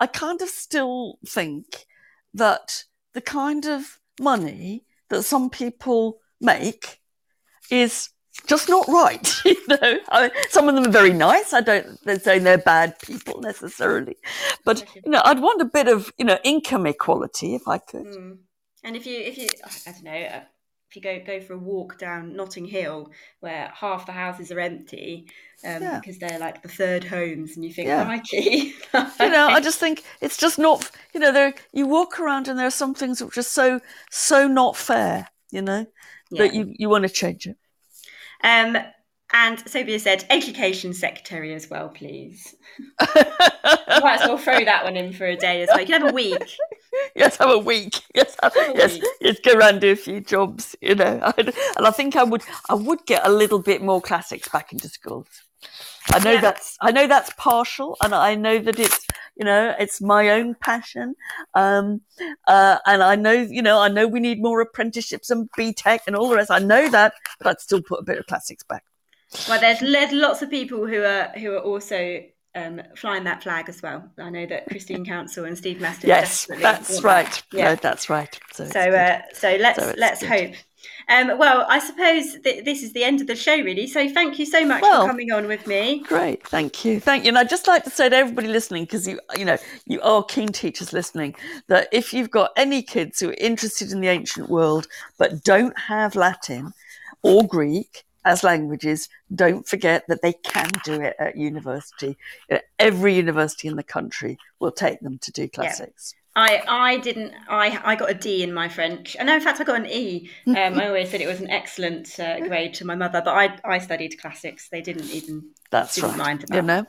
I kind of still think that the kind of money that some people make is just not right. <laughs> You know, I mean, some of them are very nice. I don't they're saying they're bad people necessarily, but you know, I'd want a bit of you know income equality if I could. Mm. And if you if you I don't know uh, if you go go for a walk down Notting Hill where half the houses are empty um, yeah. because they're like the third homes, and you think, yeah. Mikey. <laughs> you know, I just think it's just not. You know, there you walk around and there are some things which are so so not fair. You know, yeah. that you you want to change it. Um, and Sobia said, education secretary as well, please. <laughs> Might as well throw that one in for a day as well. You can have a week. <laughs> <laughs> Yes, have a week. <laughs> Yes, have, have yes, week. yes. Go around do a few jobs, you know. <laughs> and I think I would, I would get a little bit more classics back into schools. I know yeah. that's, I know that's partial, and I know that it's, you know, it's my own passion. Um, uh, and I know, you know, I know we need more apprenticeships and BTEC and all the rest. I know that, but I'd still put a bit of classics back. Well, there's, there's lots of people who are who are also um, flying that flag as well. I know that Christine Counsell and Steve Master. Yes, that's right. That. Yeah, no, that's right. So, so, uh, so let's so let's good. hope. Um, well, I suppose th- this is the end of the show, really. So thank you so much well, for coming on with me. Great, thank you, thank you. And I'd just like to say to everybody listening, because you you know you are keen teachers listening, that if you've got any kids who are interested in the ancient world but don't have Latin or Greek as languages, don't forget that they can do it at university. Every university in the country will take them to do classics. Yeah. I, I didn't I, I got a D in my French and no in fact I got an E um, I always said it was an excellent uh, grade to my mother but I, I studied classics they didn't even that's didn't right mind you know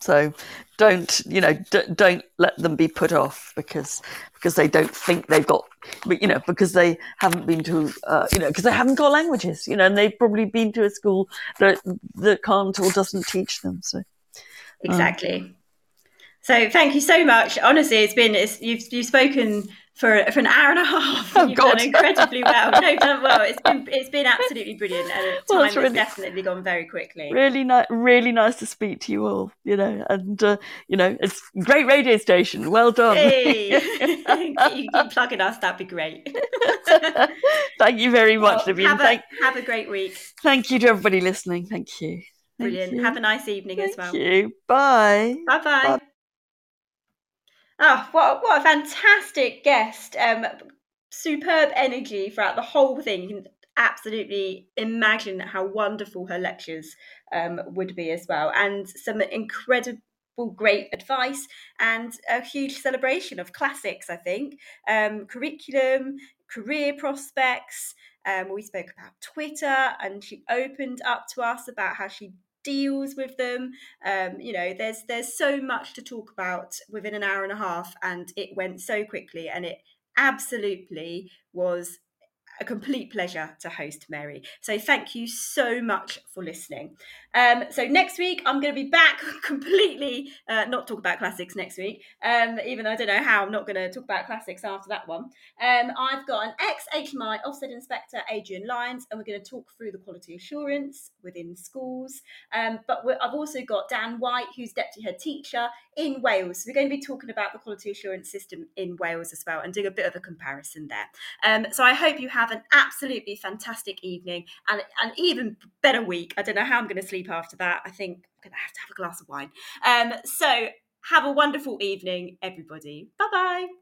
So don't you know d- don't let them be put off because because they don't think they've got you know because they haven't been to uh, you know because they haven't got languages you know and they've probably been to a school that that can't or doesn't teach them so exactly. Um, so thank you so much. Honestly it's been it's, you've you've spoken for for an hour and a <laughs> half. Oh, You've God. done incredibly well. <laughs> No, done well. It's been it's been absolutely brilliant, and time well, really, has definitely gone very quickly. Really nice, really nice to speak to you all. You know, and uh, you know, it's great radio station. Well done. Hey, <laughs> you keep plugging us. That'd be great. Thank you very much, well, Have, a, have a great week. Thank you to everybody listening. Thank you. Thank Brilliant. You. Have a nice evening Thank as well. Thank you. Bye. Bye-bye. Bye. Oh, what, what a fantastic guest. Um, superb energy throughout the whole thing. You can absolutely imagine how wonderful her lectures um, would be as well. And some incredible great advice and a huge celebration of classics, I think. Um, curriculum, career prospects. Um, we spoke about Twitter, and she opened up to us about how she deals with them. Um, you know there's there's so much to talk about within an hour and a half and it went so quickly and it absolutely was a complete pleasure to host Mary. So thank you so much for listening. Um, so next week I'm going to be back <laughs> completely uh, not talk about classics next week. Um, even though I don't know how I'm not going to talk about classics after that one. Um, I've got an ex HMI Ofsted inspector Adrian Lyons, and we're going to talk through the quality assurance within schools. Um, but I've also got Dan White, who's deputy head teacher in Wales. So we're going to be talking about the quality assurance system in Wales as well, and doing a bit of a comparison there. Um, so I hope you have an absolutely fantastic evening and an even better week. I don't know how I'm going to sleep after that. I think I'm going to have to have a glass of wine. Um, so have a wonderful evening, everybody. Bye bye.